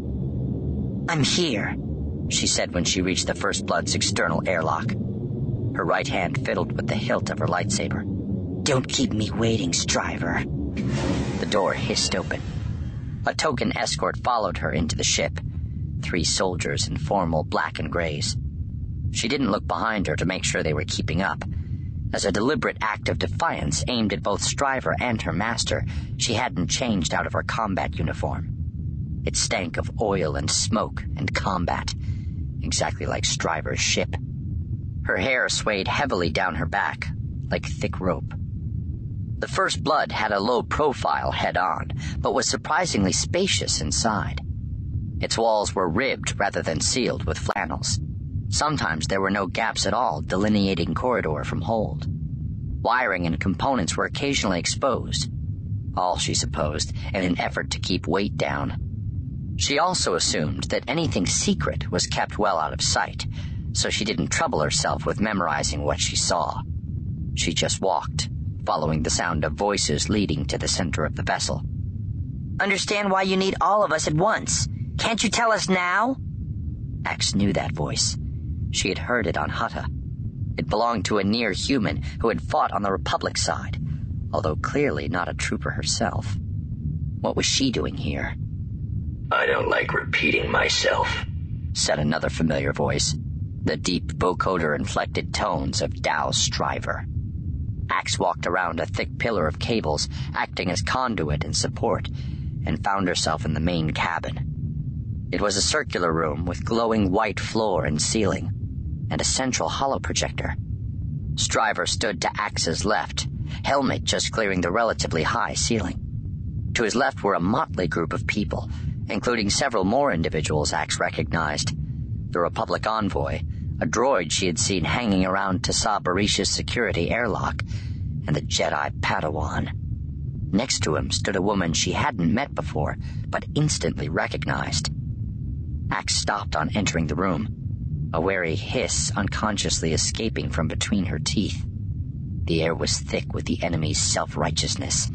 I'm here, she said when she reached the First Blood's external airlock. Her right hand fiddled with the hilt of her lightsaber. Don't keep me waiting, Stryver. The door hissed open. A token escort followed her into the ship. Three soldiers in formal black and grays. She didn't look behind her to make sure they were keeping up. As a deliberate act of defiance aimed at both Stryver and her master, she hadn't changed out of her combat uniform. It stank of oil and smoke and combat, exactly like Stryver's ship. Her hair swayed heavily down her back, like thick rope. The First Blood had a low profile head on, but was surprisingly spacious inside. Its walls were ribbed rather than sealed with flannels. Sometimes there were no gaps at all delineating corridor from hold. Wiring and components were occasionally exposed. All, she supposed, in an effort to keep weight down. She also assumed that anything secret was kept well out of sight, so she didn't trouble herself with memorizing what she saw. She just walked, following the sound of voices leading to the center of the vessel. Understand why you need all of us at once. Can't you tell us now? Ax knew that voice. She had heard it on Hutta. It belonged to a near human who had fought on the Republic side, although clearly not a trooper herself. What was she doing here? I don't like repeating myself, said another familiar voice, the deep vocoder inflected tones of Dao Stryver. Ax walked around a thick pillar of cables, acting as conduit and support, and found herself in the main cabin. It was a circular room with glowing white floor and ceiling and a central hollow projector. Stryver stood to Ax's left, helmet just clearing the relatively high ceiling. To his left were a motley group of people, including several more individuals Ax recognized. The Republic envoy, a droid she had seen hanging around Tassaa Bareesh's security airlock, and the Jedi Padawan. Next to him stood a woman she hadn't met before, but instantly recognized. Ax stopped on entering the room a wary hiss unconsciously escaping from between her teeth. The air was thick with the enemy's self righteousness,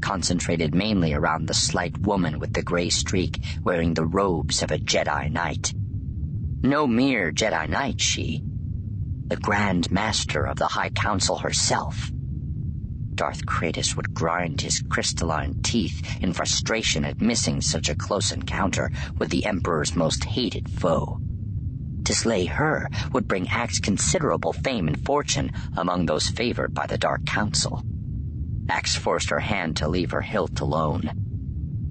concentrated mainly around the slight woman with the gray streak wearing the robes of a Jedi Knight. No mere Jedi Knight, she. The Grand Master of the High Council herself. Darth Chratis would grind his crystalline teeth in frustration at missing such a close encounter with the Emperor's most hated foe. To slay her would bring Ax considerable fame and fortune among those favored by the Dark Council. Ax forced her hand to leave her hilt alone.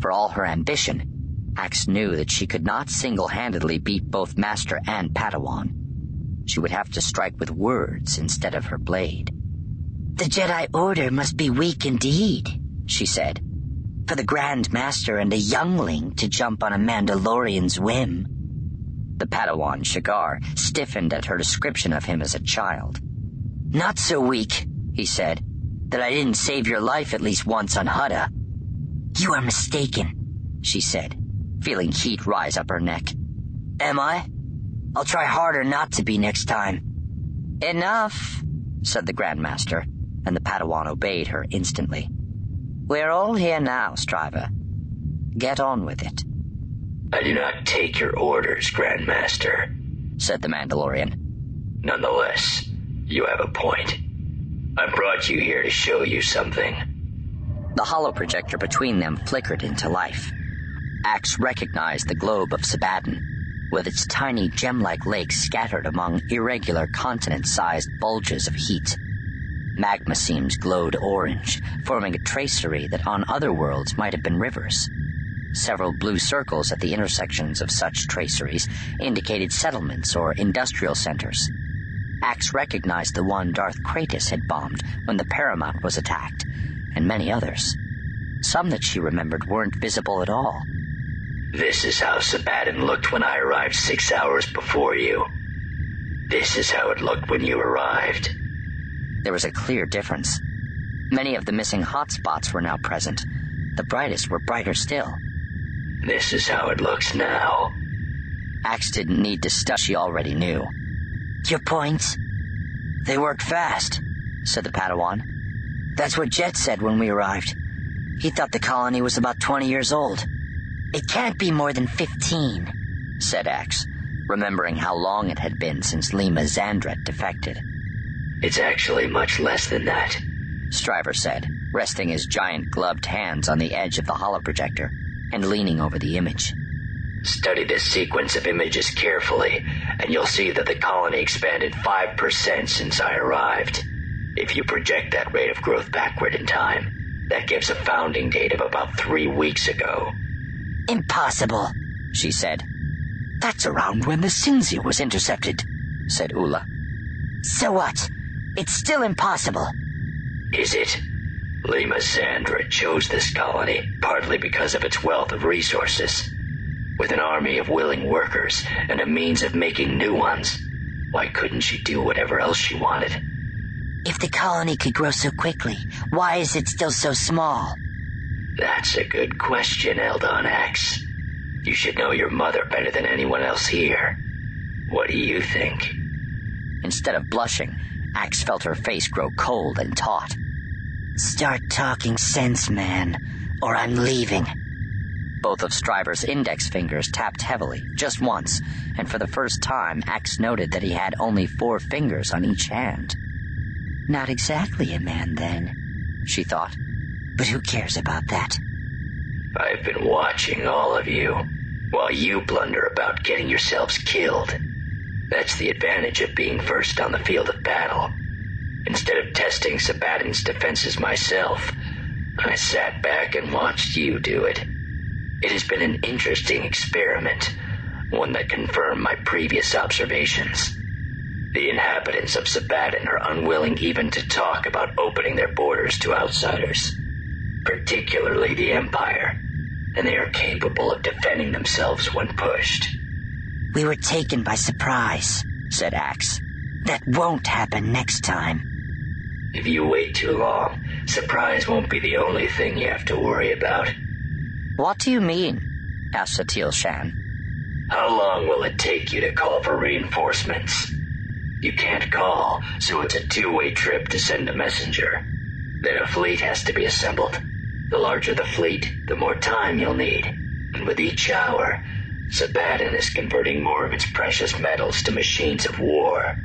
For all her ambition, Ax knew that she could not single-handedly beat both Master and Padawan. She would have to strike with words instead of her blade. The Jedi Order must be weak indeed, she said, for the Grand Master and a youngling to jump on a Mandalorian's whim. The Padawan, Shigar, stiffened at her description of him as a child. Not so weak, he said, that I didn't save your life at least once on Hutta. You are mistaken, she said, feeling heat rise up her neck. Am I? I'll try harder not to be next time. Enough, said the Grandmaster, and the Padawan obeyed her instantly. We're all here now, Stryver. Get on with it. I do not take your orders, Grandmaster, said the Mandalorian. Nonetheless, you have a point. I brought you here to show you something. The hollow projector between them flickered into life. Ax recognized the globe of Sebaddon, with its tiny gem-like lakes scattered among irregular continent-sized bulges of heat. Magma seams glowed orange, forming a tracery that on other worlds might have been rivers. Several blue circles at the intersections of such traceries indicated settlements or industrial centers. Ax recognized the one Darth Chratis had bombed when the Paramount was attacked, and many others. Some that she remembered weren't visible at all. This is how Sebaddon looked when I arrived six hours before you. This is how it looked when you arrived. There was a clear difference. Many of the missing hotspots were now present. The brightest were brighter still. This is how it looks now. Ax didn't need to study she already knew. Your points? They worked fast. said the Padawan. That's what Jet said when we arrived. He thought the colony was about 20 years old. It can't be more than 15, said Ax, remembering how long it had been since Lema Xandret defected. It's actually much less than that, Stryver said, resting his giant gloved hands on the edge of the holoprojector and leaning over the image. Study this sequence of images carefully, and you'll see that the colony expanded 5% since I arrived. If you project that rate of growth backward in time, that gives a founding date of about three weeks ago. Impossible, she said. That's around when the Sinzi was intercepted, said Ula. So what? It's still impossible. Is it? Lema Xandret chose this colony partly because of its wealth of resources. With an army of willing workers and a means of making new ones, why couldn't she do whatever else she wanted? If the colony could grow so quickly, why is it still so small? That's a good question, Eldon Ax. You should know your mother better than anyone else here. What do you think? Instead of blushing, Ax felt her face grow cold and taut. Start talking sense, man, or I'm leaving. Both of Stryver's index fingers tapped heavily, just once, and for the first time, Ax noted that he had only four fingers on each hand. Not exactly a man, then, she thought. But who cares about that? I've been watching all of you while you blunder about getting yourselves killed. That's the advantage of being first on the field of battle. Instead of testing Sebaddon's defenses myself, I sat back and watched you do it. It has been an interesting experiment, one that confirmed my previous observations. The inhabitants of Sebaddon are unwilling even to talk about opening their borders to outsiders, particularly the Empire, and they are capable of defending themselves when pushed. We were taken by surprise, said Ax. That won't happen next time. If you wait too long, surprise won't be the only thing you have to worry about. What do you mean? asked Satele Shan. How long will it take you to call for reinforcements? You can't call, so it's a two-way trip to send a messenger. Then a fleet has to be assembled. The larger the fleet, the more time you'll need. And with each hour, Sebaddon is converting more of its precious metals to machines of war.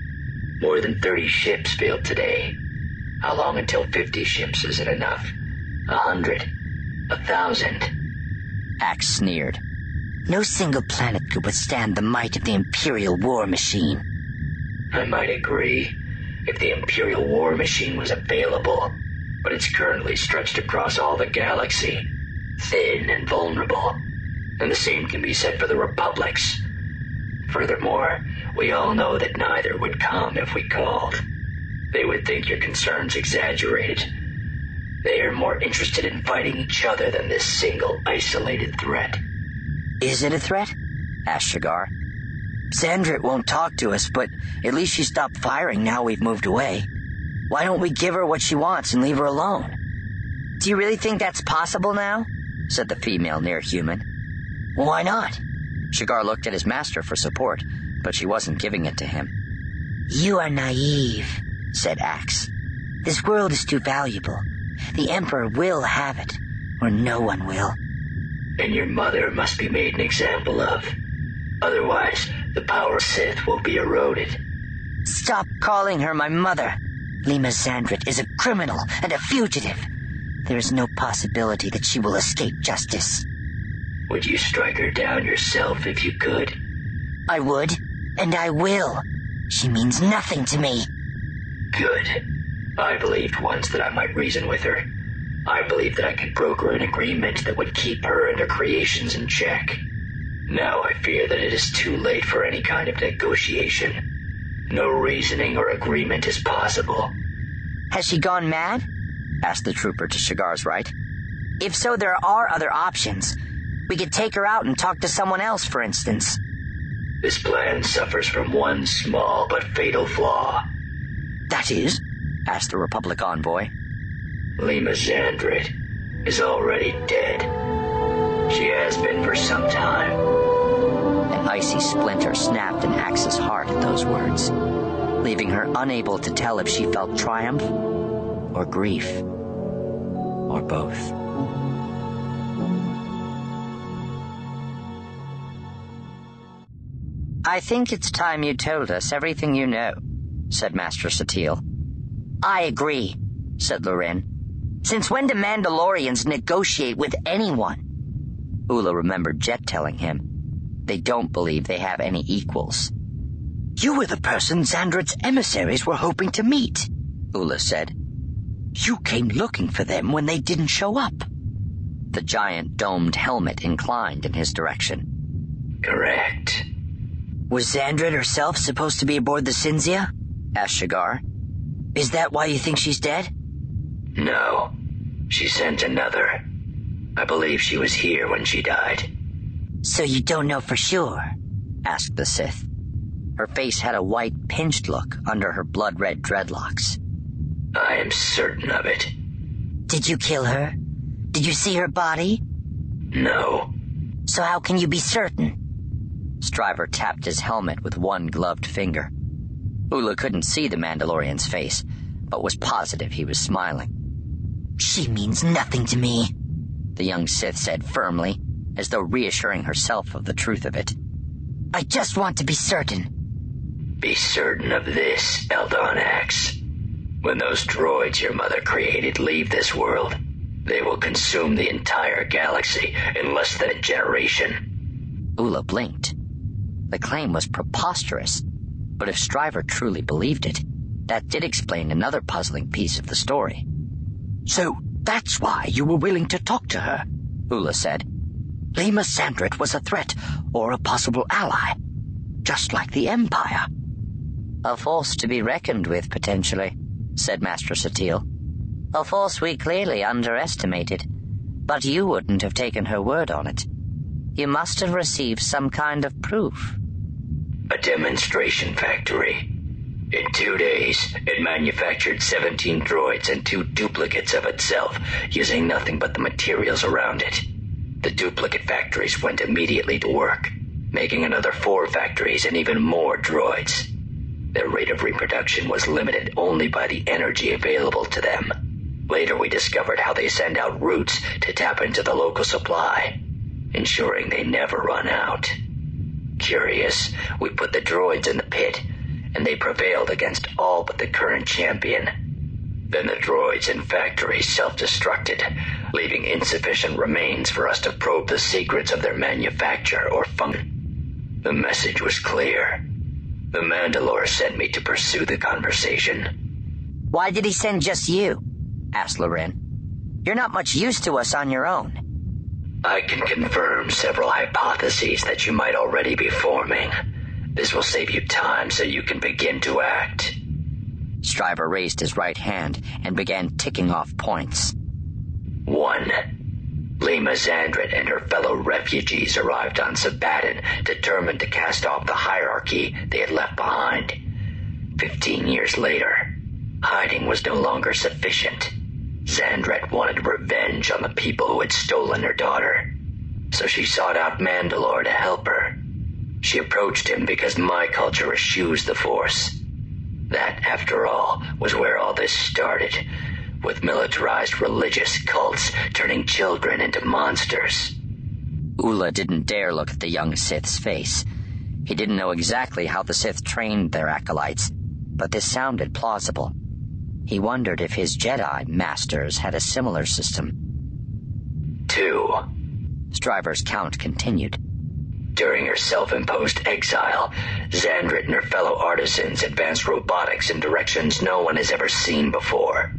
More than 30 ships failed today. How long until 50 ships isn't enough? A hundred? A thousand? Ax sneered. No single planet could withstand the might of the Imperial war machine. I might agree if the Imperial war machine was available, but it's currently stretched across all the galaxy, thin and vulnerable. And the same can be said for the Republics. Furthermore, we all know that neither would come if we called. They would think your concerns exaggerated. They are more interested in fighting each other than this single isolated threat. Is it a threat? asked Shigar. Xandret won't talk to us, but at least she stopped firing now we've moved away. Why don't we give her what she wants and leave her alone? Do you really think that's possible now? said the female near human. Why not? Shigar looked at his master for support, but she wasn't giving it to him. You are naive, said Ax. This world is too valuable. The Emperor will have it, or no one will. And your mother must be made an example of. Otherwise, the power of Sith will be eroded. Stop calling her my mother. Lema Xandret is a criminal and a fugitive. There is no possibility that she will escape justice. Would you strike her down yourself if you could? I would, and I will. She means nothing to me. Good. I believed once that I might reason with her. I believed that I could broker an agreement that would keep her and her creations in check. Now I fear that it is too late for any kind of negotiation. No reasoning or agreement is possible. Has she gone mad? asked the trooper to Shigar's right. If so, there are other options. We could take her out and talk to someone else, for instance. This plan suffers from one small but fatal flaw. That is? asked the Republic envoy. Lema Xandret is already dead. She has been for some time. An icy splinter snapped in Ax's heart at those words, leaving her unable to tell if she felt triumph or grief, or both. I think it's time you told us everything you know, said Master Satele. I agree, said Larin. Since when do Mandalorians negotiate with anyone? Ula remembered Jet telling him. They don't believe they have any equals. You were the person Xandret's emissaries were hoping to meet, Ula said. You came looking for them when they didn't show up. The giant domed helmet inclined in his direction. Correct. Was Xandret herself supposed to be aboard the Cinzia? asked Shigar. Is that why you think she's dead? No. She sent another. I believe she was here when she died. So you don't know for sure? asked the Sith. Her face had a white, pinched look under her blood red dreadlocks. I am certain of it. Did you kill her? Did you see her body? No. So how can you be certain? Stryver tapped his helmet with one gloved finger. Ula couldn't see the Mandalorian's face, but was positive he was smiling. She means nothing to me, the young Sith said firmly, as though reassuring herself of the truth of it. I just want to be certain. Be certain of this, Eldon Eldonax. When those droids your mother created leave this world, they will consume the entire galaxy in less than a generation. Ula blinked. The claim was preposterous, but if Stryver truly believed it, that did explain another puzzling piece of the story. So that's why you were willing to talk to her, Ula said. Lema Xandret was a threat or a possible ally, just like the Empire. A force to be reckoned with, potentially, said Master Satele. A force we clearly underestimated, but you wouldn't have taken her word on it. You must have received some kind of proof. A demonstration factory. In two days, it manufactured 17 droids and two duplicates of itself, using nothing but the materials around it. The duplicate factories went immediately to work, making another four factories and even more droids. Their rate of reproduction was limited only by the energy available to them. Later, we discovered how they send out roots to tap into the local supply, ensuring they never run out. Curious, we put the droids in the pit, and they prevailed against all but the current champion. Then the droids and factories self-destructed, leaving insufficient remains for us to probe the secrets of their manufacture or function. The message was clear. The Mandalore sent me to pursue the conversation. Why did he send just you? asked Larin. You're not much use to us on your own. I can confirm several hypotheses that you might already be forming. This will save you time so you can begin to act. Stryver raised his right hand and began ticking off points. One. Lema Xandret and her fellow refugees arrived on Sebaddon, determined to cast off the hierarchy they had left behind. Fifteen years later, hiding was no longer sufficient. Xandret wanted revenge on the people who had stolen her daughter, so she sought out Mandalore to help her. She approached him because my culture eschews the Force. That, after all, was where all this started with militarized religious cults turning children into monsters. Ula didn't dare look at the young Sith's face. He didn't know exactly how the Sith trained their acolytes, but this sounded plausible. He wondered if his Jedi masters had a similar system. Two. Stryver's count continued. During her self-imposed exile, Xandret and her fellow artisans advanced robotics in directions no one has ever seen before.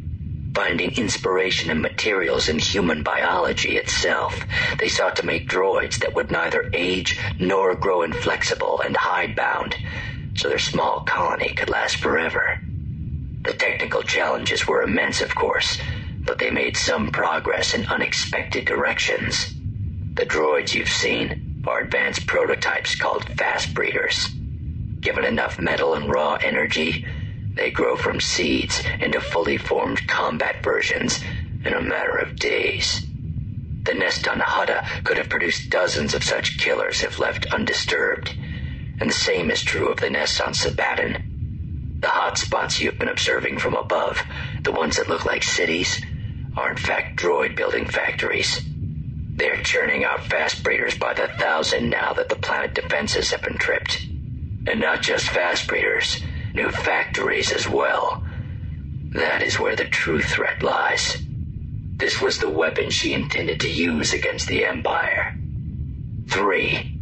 Finding inspiration and materials in human biology itself, they sought to make droids that would neither age nor grow inflexible and hidebound, so their small colony could last forever. The technical challenges were immense, of course, but they made some progress in unexpected directions. The droids you've seen are advanced prototypes called fast breeders. Given enough metal and raw energy, they grow from seeds into fully formed combat versions in a matter of days. The nest on Hutta could have produced dozens of such killers if left undisturbed, and the same is true of the nests on Sebaddon. The hot spots you've been observing from above the ones that look like cities, are in fact droid building factories. They're churning out fast breeders by the thousand now that the planet defenses have been tripped. And not just fast breeders, new factories as well. That is where the true threat lies. This was the weapon she intended to use against the Empire. Three.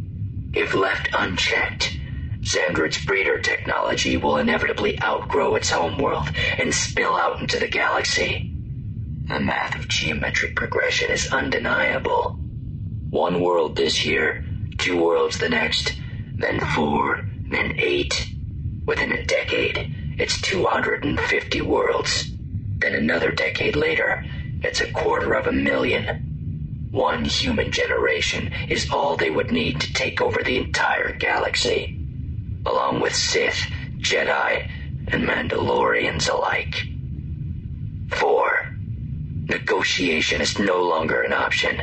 If left unchecked, Xandret's breeder technology will inevitably outgrow its homeworld and spill out into the galaxy. The math of geometric progression is undeniable. One world this year, two worlds the next, then four, then eight. Within a decade, it's 250 worlds. Then another decade later, it's a quarter of a million. One human generation is all they would need to take over the entire galaxy, along with Sith, Jedi, and Mandalorians alike. Four. Negotiation is no longer an option.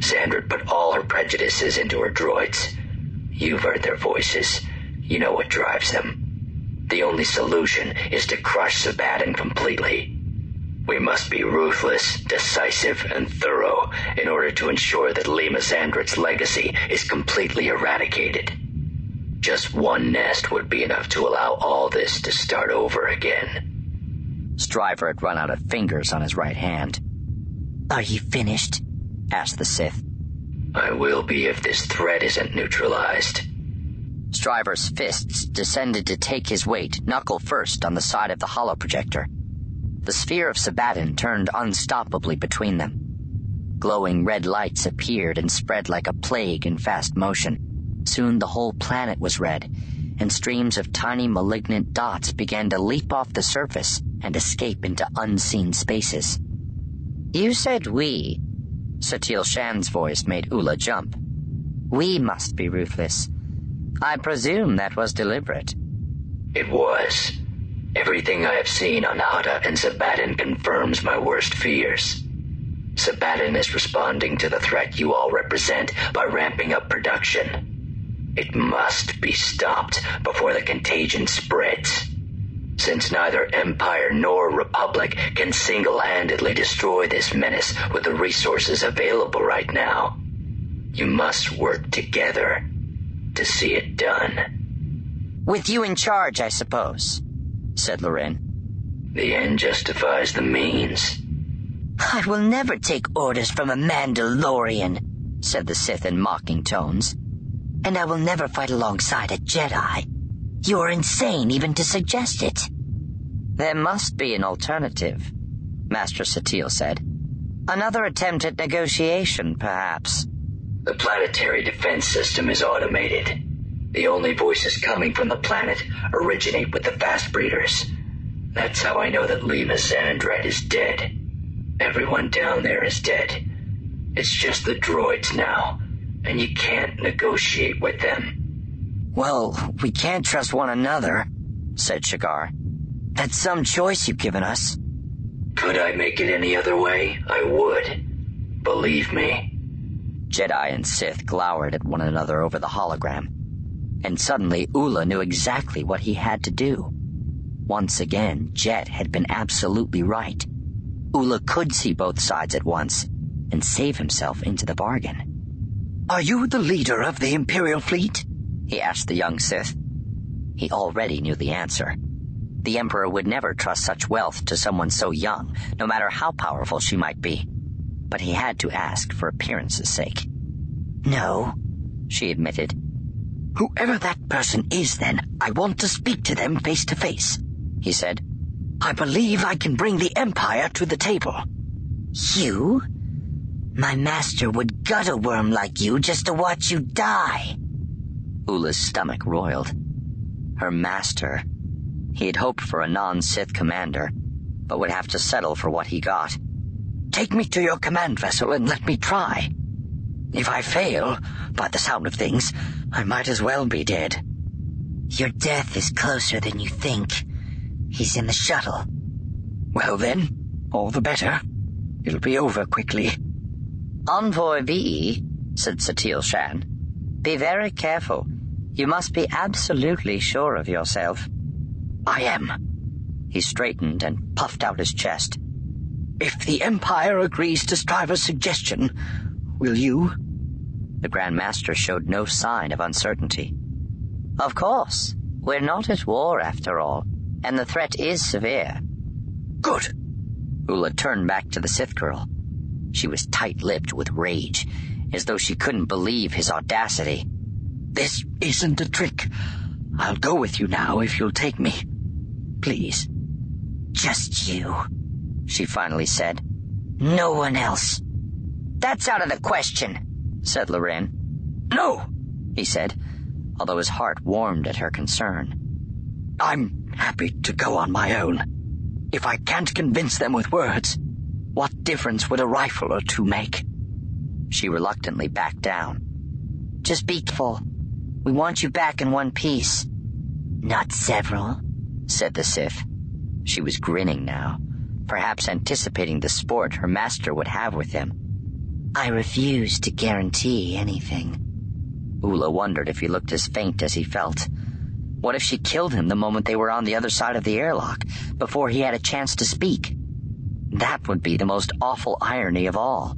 Xandret put all her prejudices into her droids. You've heard their voices. You know what drives them. The only solution is to crush Sebaddon completely. We must be ruthless, decisive, and thorough in order to ensure that Lema Xandret's legacy is completely eradicated. Just one nest would be enough to allow all this to start over again. Stryver had run out of fingers on his right hand. Are you finished? asked the Sith. I will be if this threat isn't neutralized. Stryver's fists descended to take his weight, knuckle first, on the side of the hollow projector. The sphere of Sebaddon turned unstoppably between them. Glowing red lights appeared and spread like a plague in fast motion. Soon the whole planet was red, and streams of tiny malignant dots began to leap off the surface and escape into unseen spaces. You said we. Satele Shan's voice made Ula jump. We must be ruthless. I presume that was deliberate. It was. Everything I have seen on Hutta and Sebaddon confirms my worst fears. Sebaddon is responding to the threat you all represent by ramping up production. It must be stopped before the contagion spreads. Since neither Empire nor Republic can single handedly destroy this menace with the resources available right now, you must work together to see it done. With you in charge, I suppose said Larin. The end justifies the means. I will never take orders from a Mandalorian, said the Sith in mocking tones. And I will never fight alongside a Jedi. You are insane even to suggest it. There must be an alternative, Master Satele said. Another attempt at negotiation, perhaps. The planetary defense system is automated. The only voices coming from the planet originate with the fast breeders. That's how I know that Lema Xandret is dead. Everyone down there is dead. It's just the droids now, and you can't negotiate with them. Well, we can't trust one another, said Shigar. That's some choice you've given us. Could I make it any other way? I would. Believe me. Jedi and Sith glowered at one another over the hologram and suddenly Ula knew exactly what he had to do. Once again, Jet had been absolutely right. Ula could see both sides at once and save himself into the bargain. Are you the leader of the Imperial fleet? He asked the young Sith. He already knew the answer. The Emperor would never trust such wealth to someone so young, no matter how powerful she might be. But he had to ask for appearance's sake. No, she admitted. Whoever that person is, then, I want to speak to them face to face, he said. I believe I can bring the Empire to the table. You? My master would gut a worm like you just to watch you die. Ula's stomach roiled. Her master. He had hoped for a non-Sith commander, but would have to settle for what he got. Take me to your command vessel and let me try. If I fail, by the sound of things, I might as well be dead. Your death is closer than you think. He's in the shuttle. Well then, all the better. It'll be over quickly. Envoy Vii, said Satele Shan. Be very careful. You must be absolutely sure of yourself. I am. He straightened and puffed out his chest. If the Empire agrees to Stryver's suggestion, will you? The Grand Master showed no sign of uncertainty. Of course. We're not at war, after all, and the threat is severe. Good. Ula turned back to the Sith girl. She was tight-lipped with rage, as though she couldn't believe his audacity. This isn't a trick. I'll go with you now if you'll take me. Please. Just you, she finally said. No one else. That's out of the question, said Larin. No, he said, although his heart warmed at her concern. I'm happy to go on my own. If I can't convince them with words, what difference would a rifle or two make? She reluctantly backed down. Just be careful. We want you back in one piece. Not several, said the Sith. She was grinning now, perhaps anticipating the sport her master would have with him. I refuse to guarantee anything. Ula wondered if he looked as faint as he felt. What if she killed him the moment they were on the other side of the airlock, before he had a chance to speak? That would be the most awful irony of all.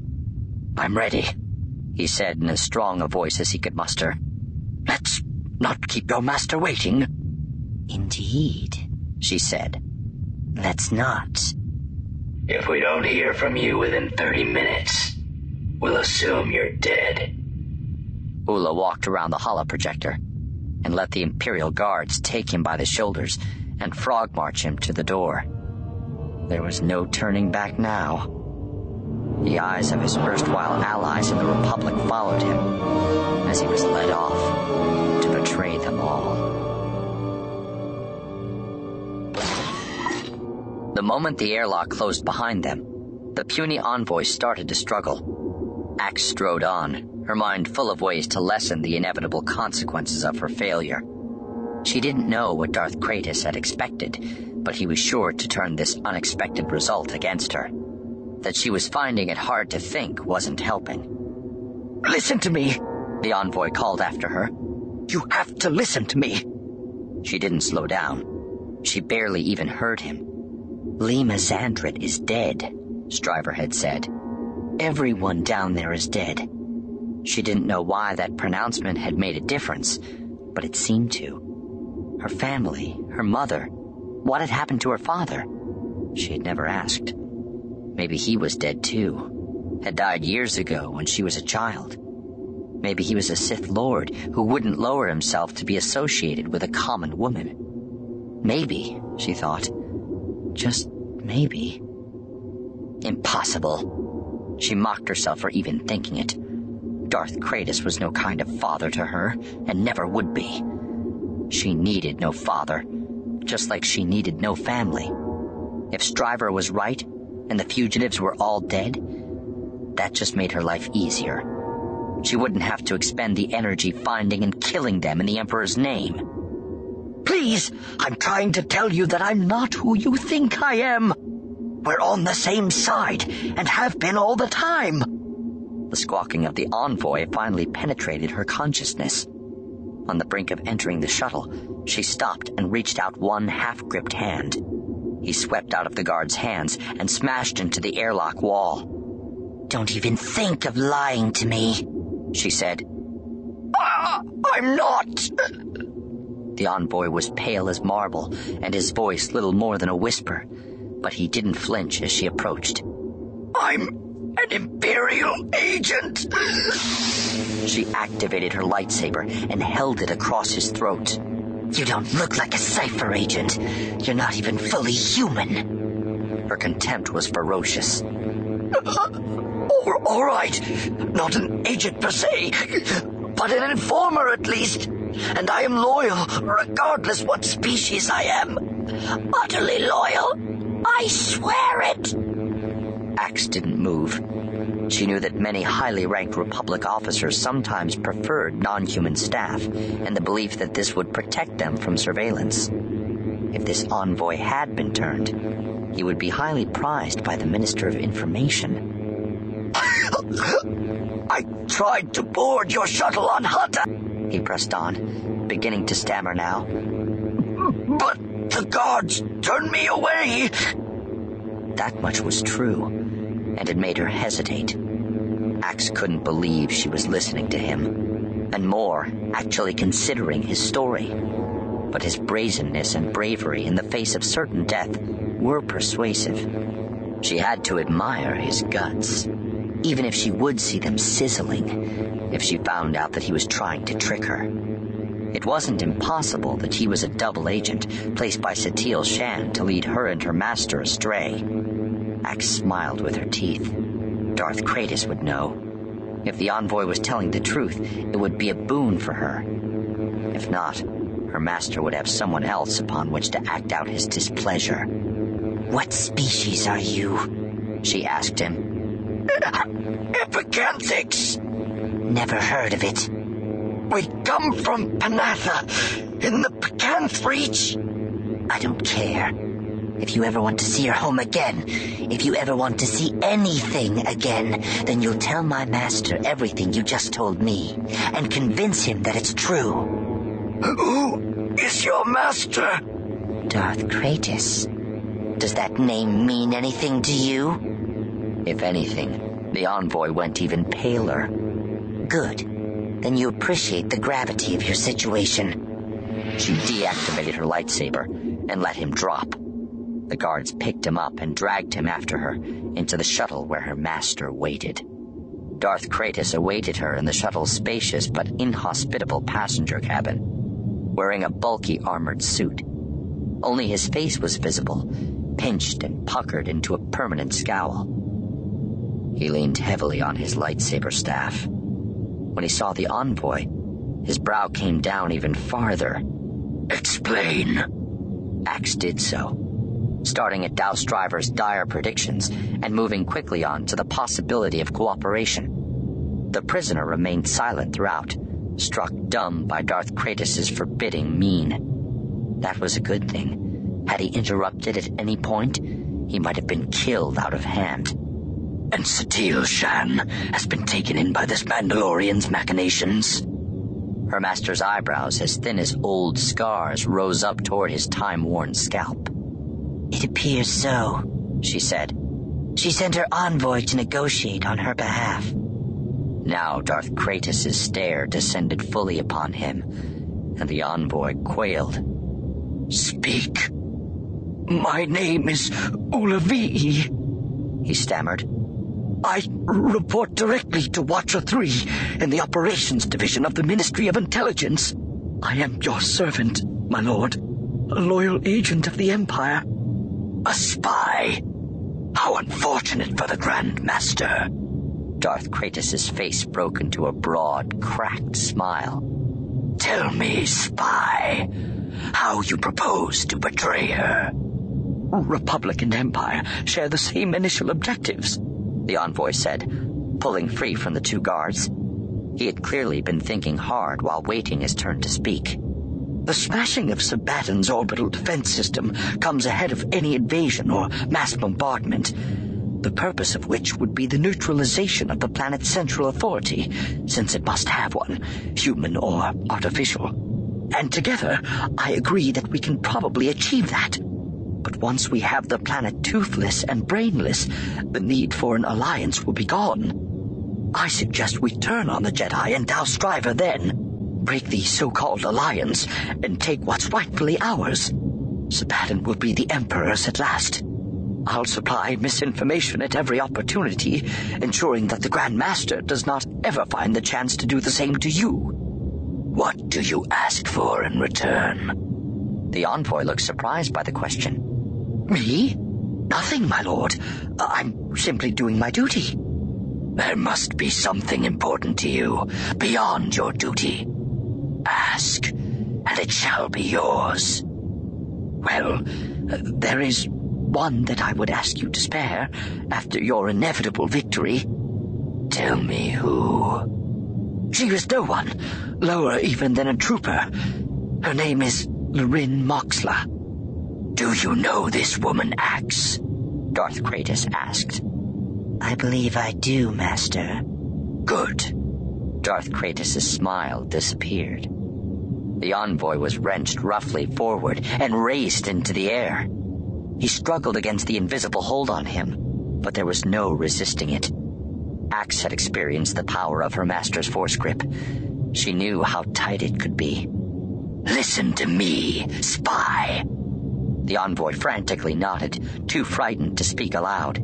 I'm ready, he said in as strong a voice as he could muster. Let's not keep your master waiting. Indeed, she said. Let's not. If we don't hear from you within 30 minutes, we'll assume you're dead. Ula walked around the holoprojector and let the Imperial guards take him by the shoulders and frog march him to the door. There was no turning back now. The eyes of his erstwhile allies in the Republic followed him as he was led off to betray them all. The moment the airlock closed behind them, the puny envoy started to struggle. Ax strode on, her mind full of ways to lessen the inevitable consequences of her failure. She didn't know what Darth Chratis had expected, but he was sure to turn this unexpected result against her. That she was finding it hard to think wasn't helping. Listen to me, the envoy called after her. You have to listen to me. She didn't slow down. She barely even heard him. Lema Xandret is dead, Stryver had said. Everyone down there is dead. She didn't know why that pronouncement had made a difference, but it seemed to. Her family, her mother, what had happened to her father? She had never asked. Maybe he was dead too, had died years ago when she was a child. Maybe he was a Sith Lord who wouldn't lower himself to be associated with a common woman. Maybe, she thought, just maybe. Impossible. She mocked herself for even thinking it. Darth Chratis was no kind of father to her, and never would be. She needed no father, just like she needed no family. If Stryver was right, and the fugitives were all dead, that just made her life easier. She wouldn't have to expend the energy finding and killing them in the Emperor's name. Please, I'm trying to tell you that I'm not who you think I am. We're on the same side, and have been all the time. The squawking of the envoy finally penetrated her consciousness. On the brink of entering the shuttle, she stopped and reached out one half-gripped hand. He swept out of the guard's hands and smashed into the airlock wall. Don't even think of lying to me, she said. Ah, I'm not. The envoy was pale as marble, and his voice little more than a whisper, but he didn't flinch as she approached. I'm an Imperial agent! she activated her lightsaber and held it across his throat. You don't look like a Cipher agent. You're not even fully human. Her contempt was ferocious. all, all right, not an agent per se, but an informer at least and I am loyal, regardless what species I am. Utterly loyal. I swear it. Ax didn't move. She knew that many highly ranked Republic officers sometimes preferred non human staff, and the belief that this would protect them from surveillance. If this envoy had been turned, he would be highly prized by the Minister of Information. I tried to board your shuttle on Hutta he pressed on, beginning to stammer now. But the guards turned me away. That much was true, and it made her hesitate. Ax couldn't believe she was listening to him, and more, actually considering his story. But his brazenness and bravery in the face of certain death were persuasive. She had to admire his guts, even if she would see them sizzling if she found out that he was trying to trick her. It wasn't impossible that he was a double agent placed by Satele Shan to lead her and her master astray. Ax smiled with her teeth. Darth Chratis would know. If the envoy was telling the truth, it would be a boon for her. If not, her master would have someone else upon which to act out his displeasure. What species are you? She asked him. Epicanthix! Never heard of it. We come from Panatha, in the Pacanth Reach. I don't care. If you ever want to see your home again, if you ever want to see anything again, then you'll tell my master everything you just told me, and convince him that it's true. Who is your master? Darth Chratis. Does that name mean anything to you? If anything, the envoy went even paler. Good. Then you appreciate the gravity of your situation. She deactivated her lightsaber and let him drop. The guards picked him up and dragged him after her into the shuttle where her master waited. Darth Chratis awaited her in the shuttle's spacious but inhospitable passenger cabin, wearing a bulky armored suit. Only his face was visible, pinched and puckered into a permanent scowl. He leaned heavily on his lightsaber staff. When he saw the envoy, his brow came down even farther. Explain. Ax did so starting at Dao Stryver's dire predictions and moving quickly on to the possibility of cooperation. The prisoner remained silent throughout, struck dumb by Darth Chratis' forbidding mien. That was a good thing. Had he interrupted at any point, he might have been killed out of hand. And Satele Shan has been taken in by this Mandalorian's machinations. Her master's eyebrows, as thin as old scars, rose up toward his time-worn scalp. It appears so, she said. She sent her envoy to negotiate on her behalf. Now Darth Chratis' stare descended fully upon him, and the envoy quailed. Speak. My name is Ulavi, he stammered. I report directly to Watcher 3 in the Operations Division of the Ministry of Intelligence. I am your servant, my lord, a loyal agent of the Empire. A spy? How unfortunate for the Grand Master. Darth Chratis' face broke into a broad, cracked smile. Tell me, spy, how you propose to betray her. Republic and Empire share the same initial objectives, the envoy said, pulling free from the two guards. He had clearly been thinking hard while waiting his turn to speak. The smashing of Sebaddon's orbital defense system comes ahead of any invasion or mass bombardment, the purpose of which would be the neutralization of the planet's central authority, since it must have one, human or artificial. And together, I agree that we can probably achieve that. But once we have the planet toothless and brainless, the need for an alliance will be gone. I suggest we turn on the Jedi and Dao Stryver then break the so-called alliance, and take what's rightfully ours. Sebaddon will be the Emperor's at last. I'll supply misinformation at every opportunity, ensuring that the Grand Master does not ever find the chance to do the same to you. What do you ask for in return? The envoy looked surprised by the question. Me? Nothing, my lord. Uh, I'm simply doing my duty. There must be something important to you, beyond your duty. Ask, and it shall be yours. Well, uh, there is one that I would ask you to spare after your inevitable victory. Tell me who. She was no one, lower even than a trooper. Her name is Larin Moxla. Do you know this woman, Ax? Darth Chratis asked. I believe I do, Master. Good. Darth Chratis' smile disappeared. The envoy was wrenched roughly forward and raised into the air. He struggled against the invisible hold on him, but there was no resisting it. Ax had experienced the power of her master's force grip. She knew how tight it could be. Listen to me, spy. The envoy frantically nodded, too frightened to speak aloud.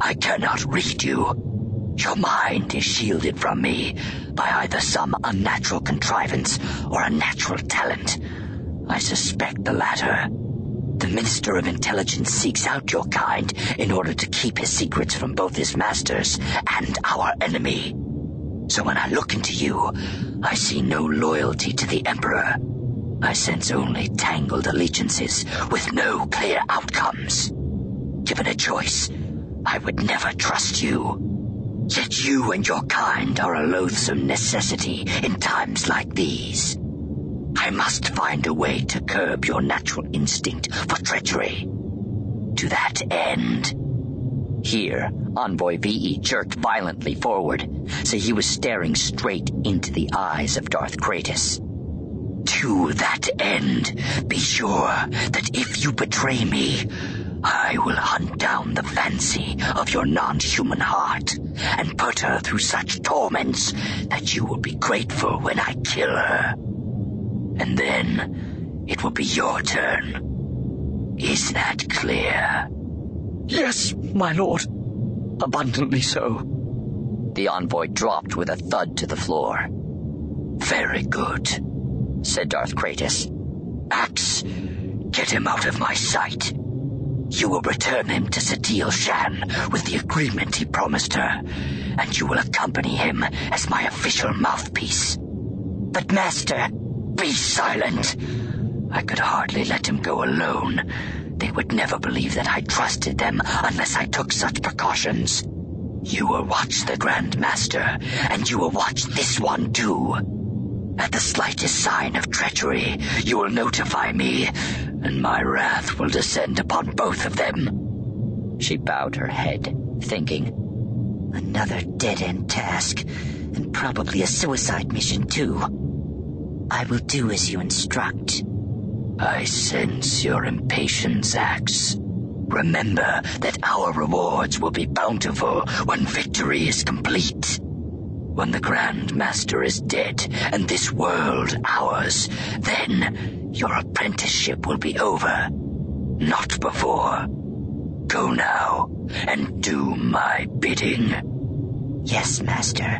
I cannot read you. Your mind is shielded from me by either some unnatural contrivance or a natural talent. I suspect the latter. The Minister of Intelligence seeks out your kind in order to keep his secrets from both his masters and our enemy. So when I look into you, I see no loyalty to the Emperor. I sense only tangled allegiances with no clear outcomes. Given a choice, I would never trust you. Yet you and your kind are a loathsome necessity in times like these. I must find a way to curb your natural instinct for treachery. To that end. Here, Envoy Vii jerked violently forward, so he was staring straight into the eyes of Darth Chratis. To that end, be sure that if you betray me, I will hunt down the fancy of your non-human heart and put her through such torments that you will be grateful when I kill her. And then it will be your turn. Is that clear? Yes, my lord. Abundantly so. The envoy dropped with a thud to the floor. Very good, said Darth Chratis. Ax, get him out of my sight. You will return him to Satele Shan with the agreement he promised her, and you will accompany him as my official mouthpiece. But, Master, be silent. I could hardly let him go alone. They would never believe that I trusted them unless I took such precautions. You will watch the Grand Master, and you will watch this one too. At the slightest sign of treachery, you will notify me, and my wrath will descend upon both of them. She bowed her head, thinking, Another dead-end task, and probably a suicide mission too. I will do as you instruct. I sense your impatience, Ax. Remember that our rewards will be bountiful when victory is complete. When the Grand Master is dead and this world ours, then your apprenticeship will be over. Not before. Go now and do my bidding. Yes, Master,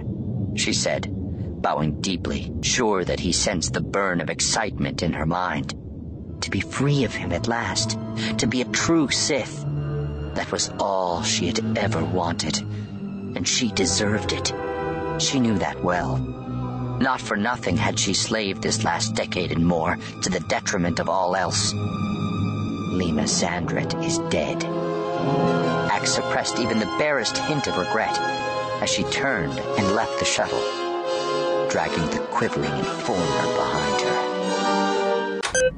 she said, bowing deeply, sure that he sensed the burn of excitement in her mind. To be free of him at last, to be a true Sith. That was all she had ever wanted, and she deserved it. She knew that well. Not for nothing had she slaved this last decade and more to the detriment of all else. Lema Xandret is dead. Ax suppressed even the barest hint of regret as she turned and left the shuttle, dragging the quivering informer behind her.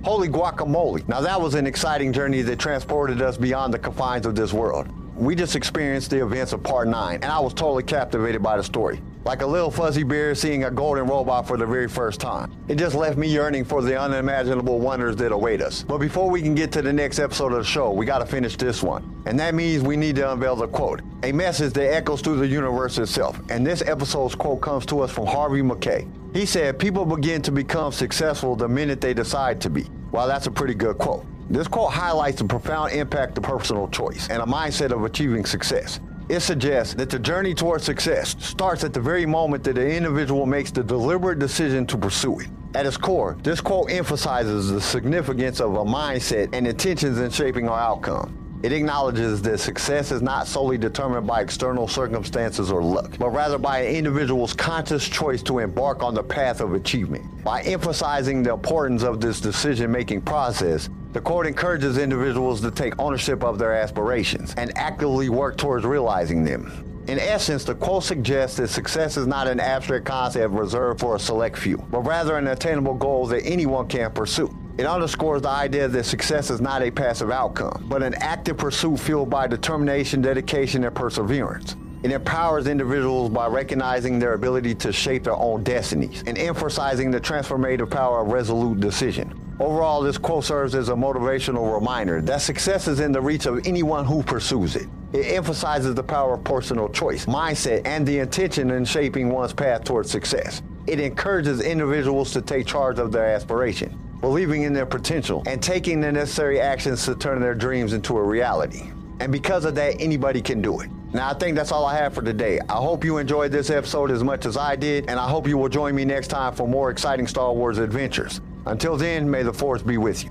Holy guacamole. Now that was an exciting journey that transported us beyond the confines of this world. We just experienced the events of part 9, and I was totally captivated by the story. Like a little fuzzy bear seeing a golden robot for the very first time. It just left me yearning for the unimaginable wonders that await us. But before we can get to the next episode of the show, we gotta finish this one. And that means we need to unveil the quote. A message that echoes through the universe itself. And this episode's quote comes to us from Harvey Mackay. He said, People begin to become successful the minute they decide to be. Well, that's a pretty good quote. This quote highlights the profound impact of personal choice and a mindset of achieving success. It suggests that the journey towards success starts at the very moment that the individual makes the deliberate decision to pursue it. At its core, this quote emphasizes the significance of a mindset and intentions in shaping our outcome. It acknowledges that success is not solely determined by external circumstances or luck, but rather by an individual's conscious choice to embark on the path of achievement. By emphasizing the importance of this decision making process, the court encourages individuals to take ownership of their aspirations and actively work towards realizing them. In essence, the quote suggests that success is not an abstract concept reserved for a select few, but rather an attainable goal that anyone can pursue. It underscores the idea that success is not a passive outcome, but an active pursuit fueled by determination, dedication, and perseverance. It empowers individuals by recognizing their ability to shape their own destinies and emphasizing the transformative power of resolute decision. Overall, this quote serves as a motivational reminder that success is in the reach of anyone who pursues it. It emphasizes the power of personal choice, mindset, and the intention in shaping one's path towards success. It encourages individuals to take charge of their aspiration, believing in their potential, and taking the necessary actions to turn their dreams into a reality. And because of that, anybody can do it. Now, I think that's all I have for today. I hope you enjoyed this episode as much as I did, and I hope you will join me next time for more exciting Star Wars adventures. Until then, may the Force be with you.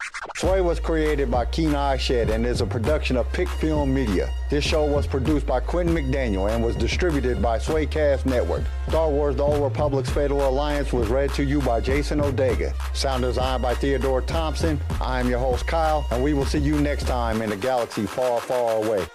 Sway was created by Keen Eye Shed and is a production of Pick Film Media. This show was produced by Quentin McDaniel and was distributed by Swaycast Network. Star Wars The Old Republic's Fatal Alliance was read to you by Jason Odega. Sound designed by Theodore Thompson. I am your host, Kyle, and we will see you next time in a galaxy far, far away.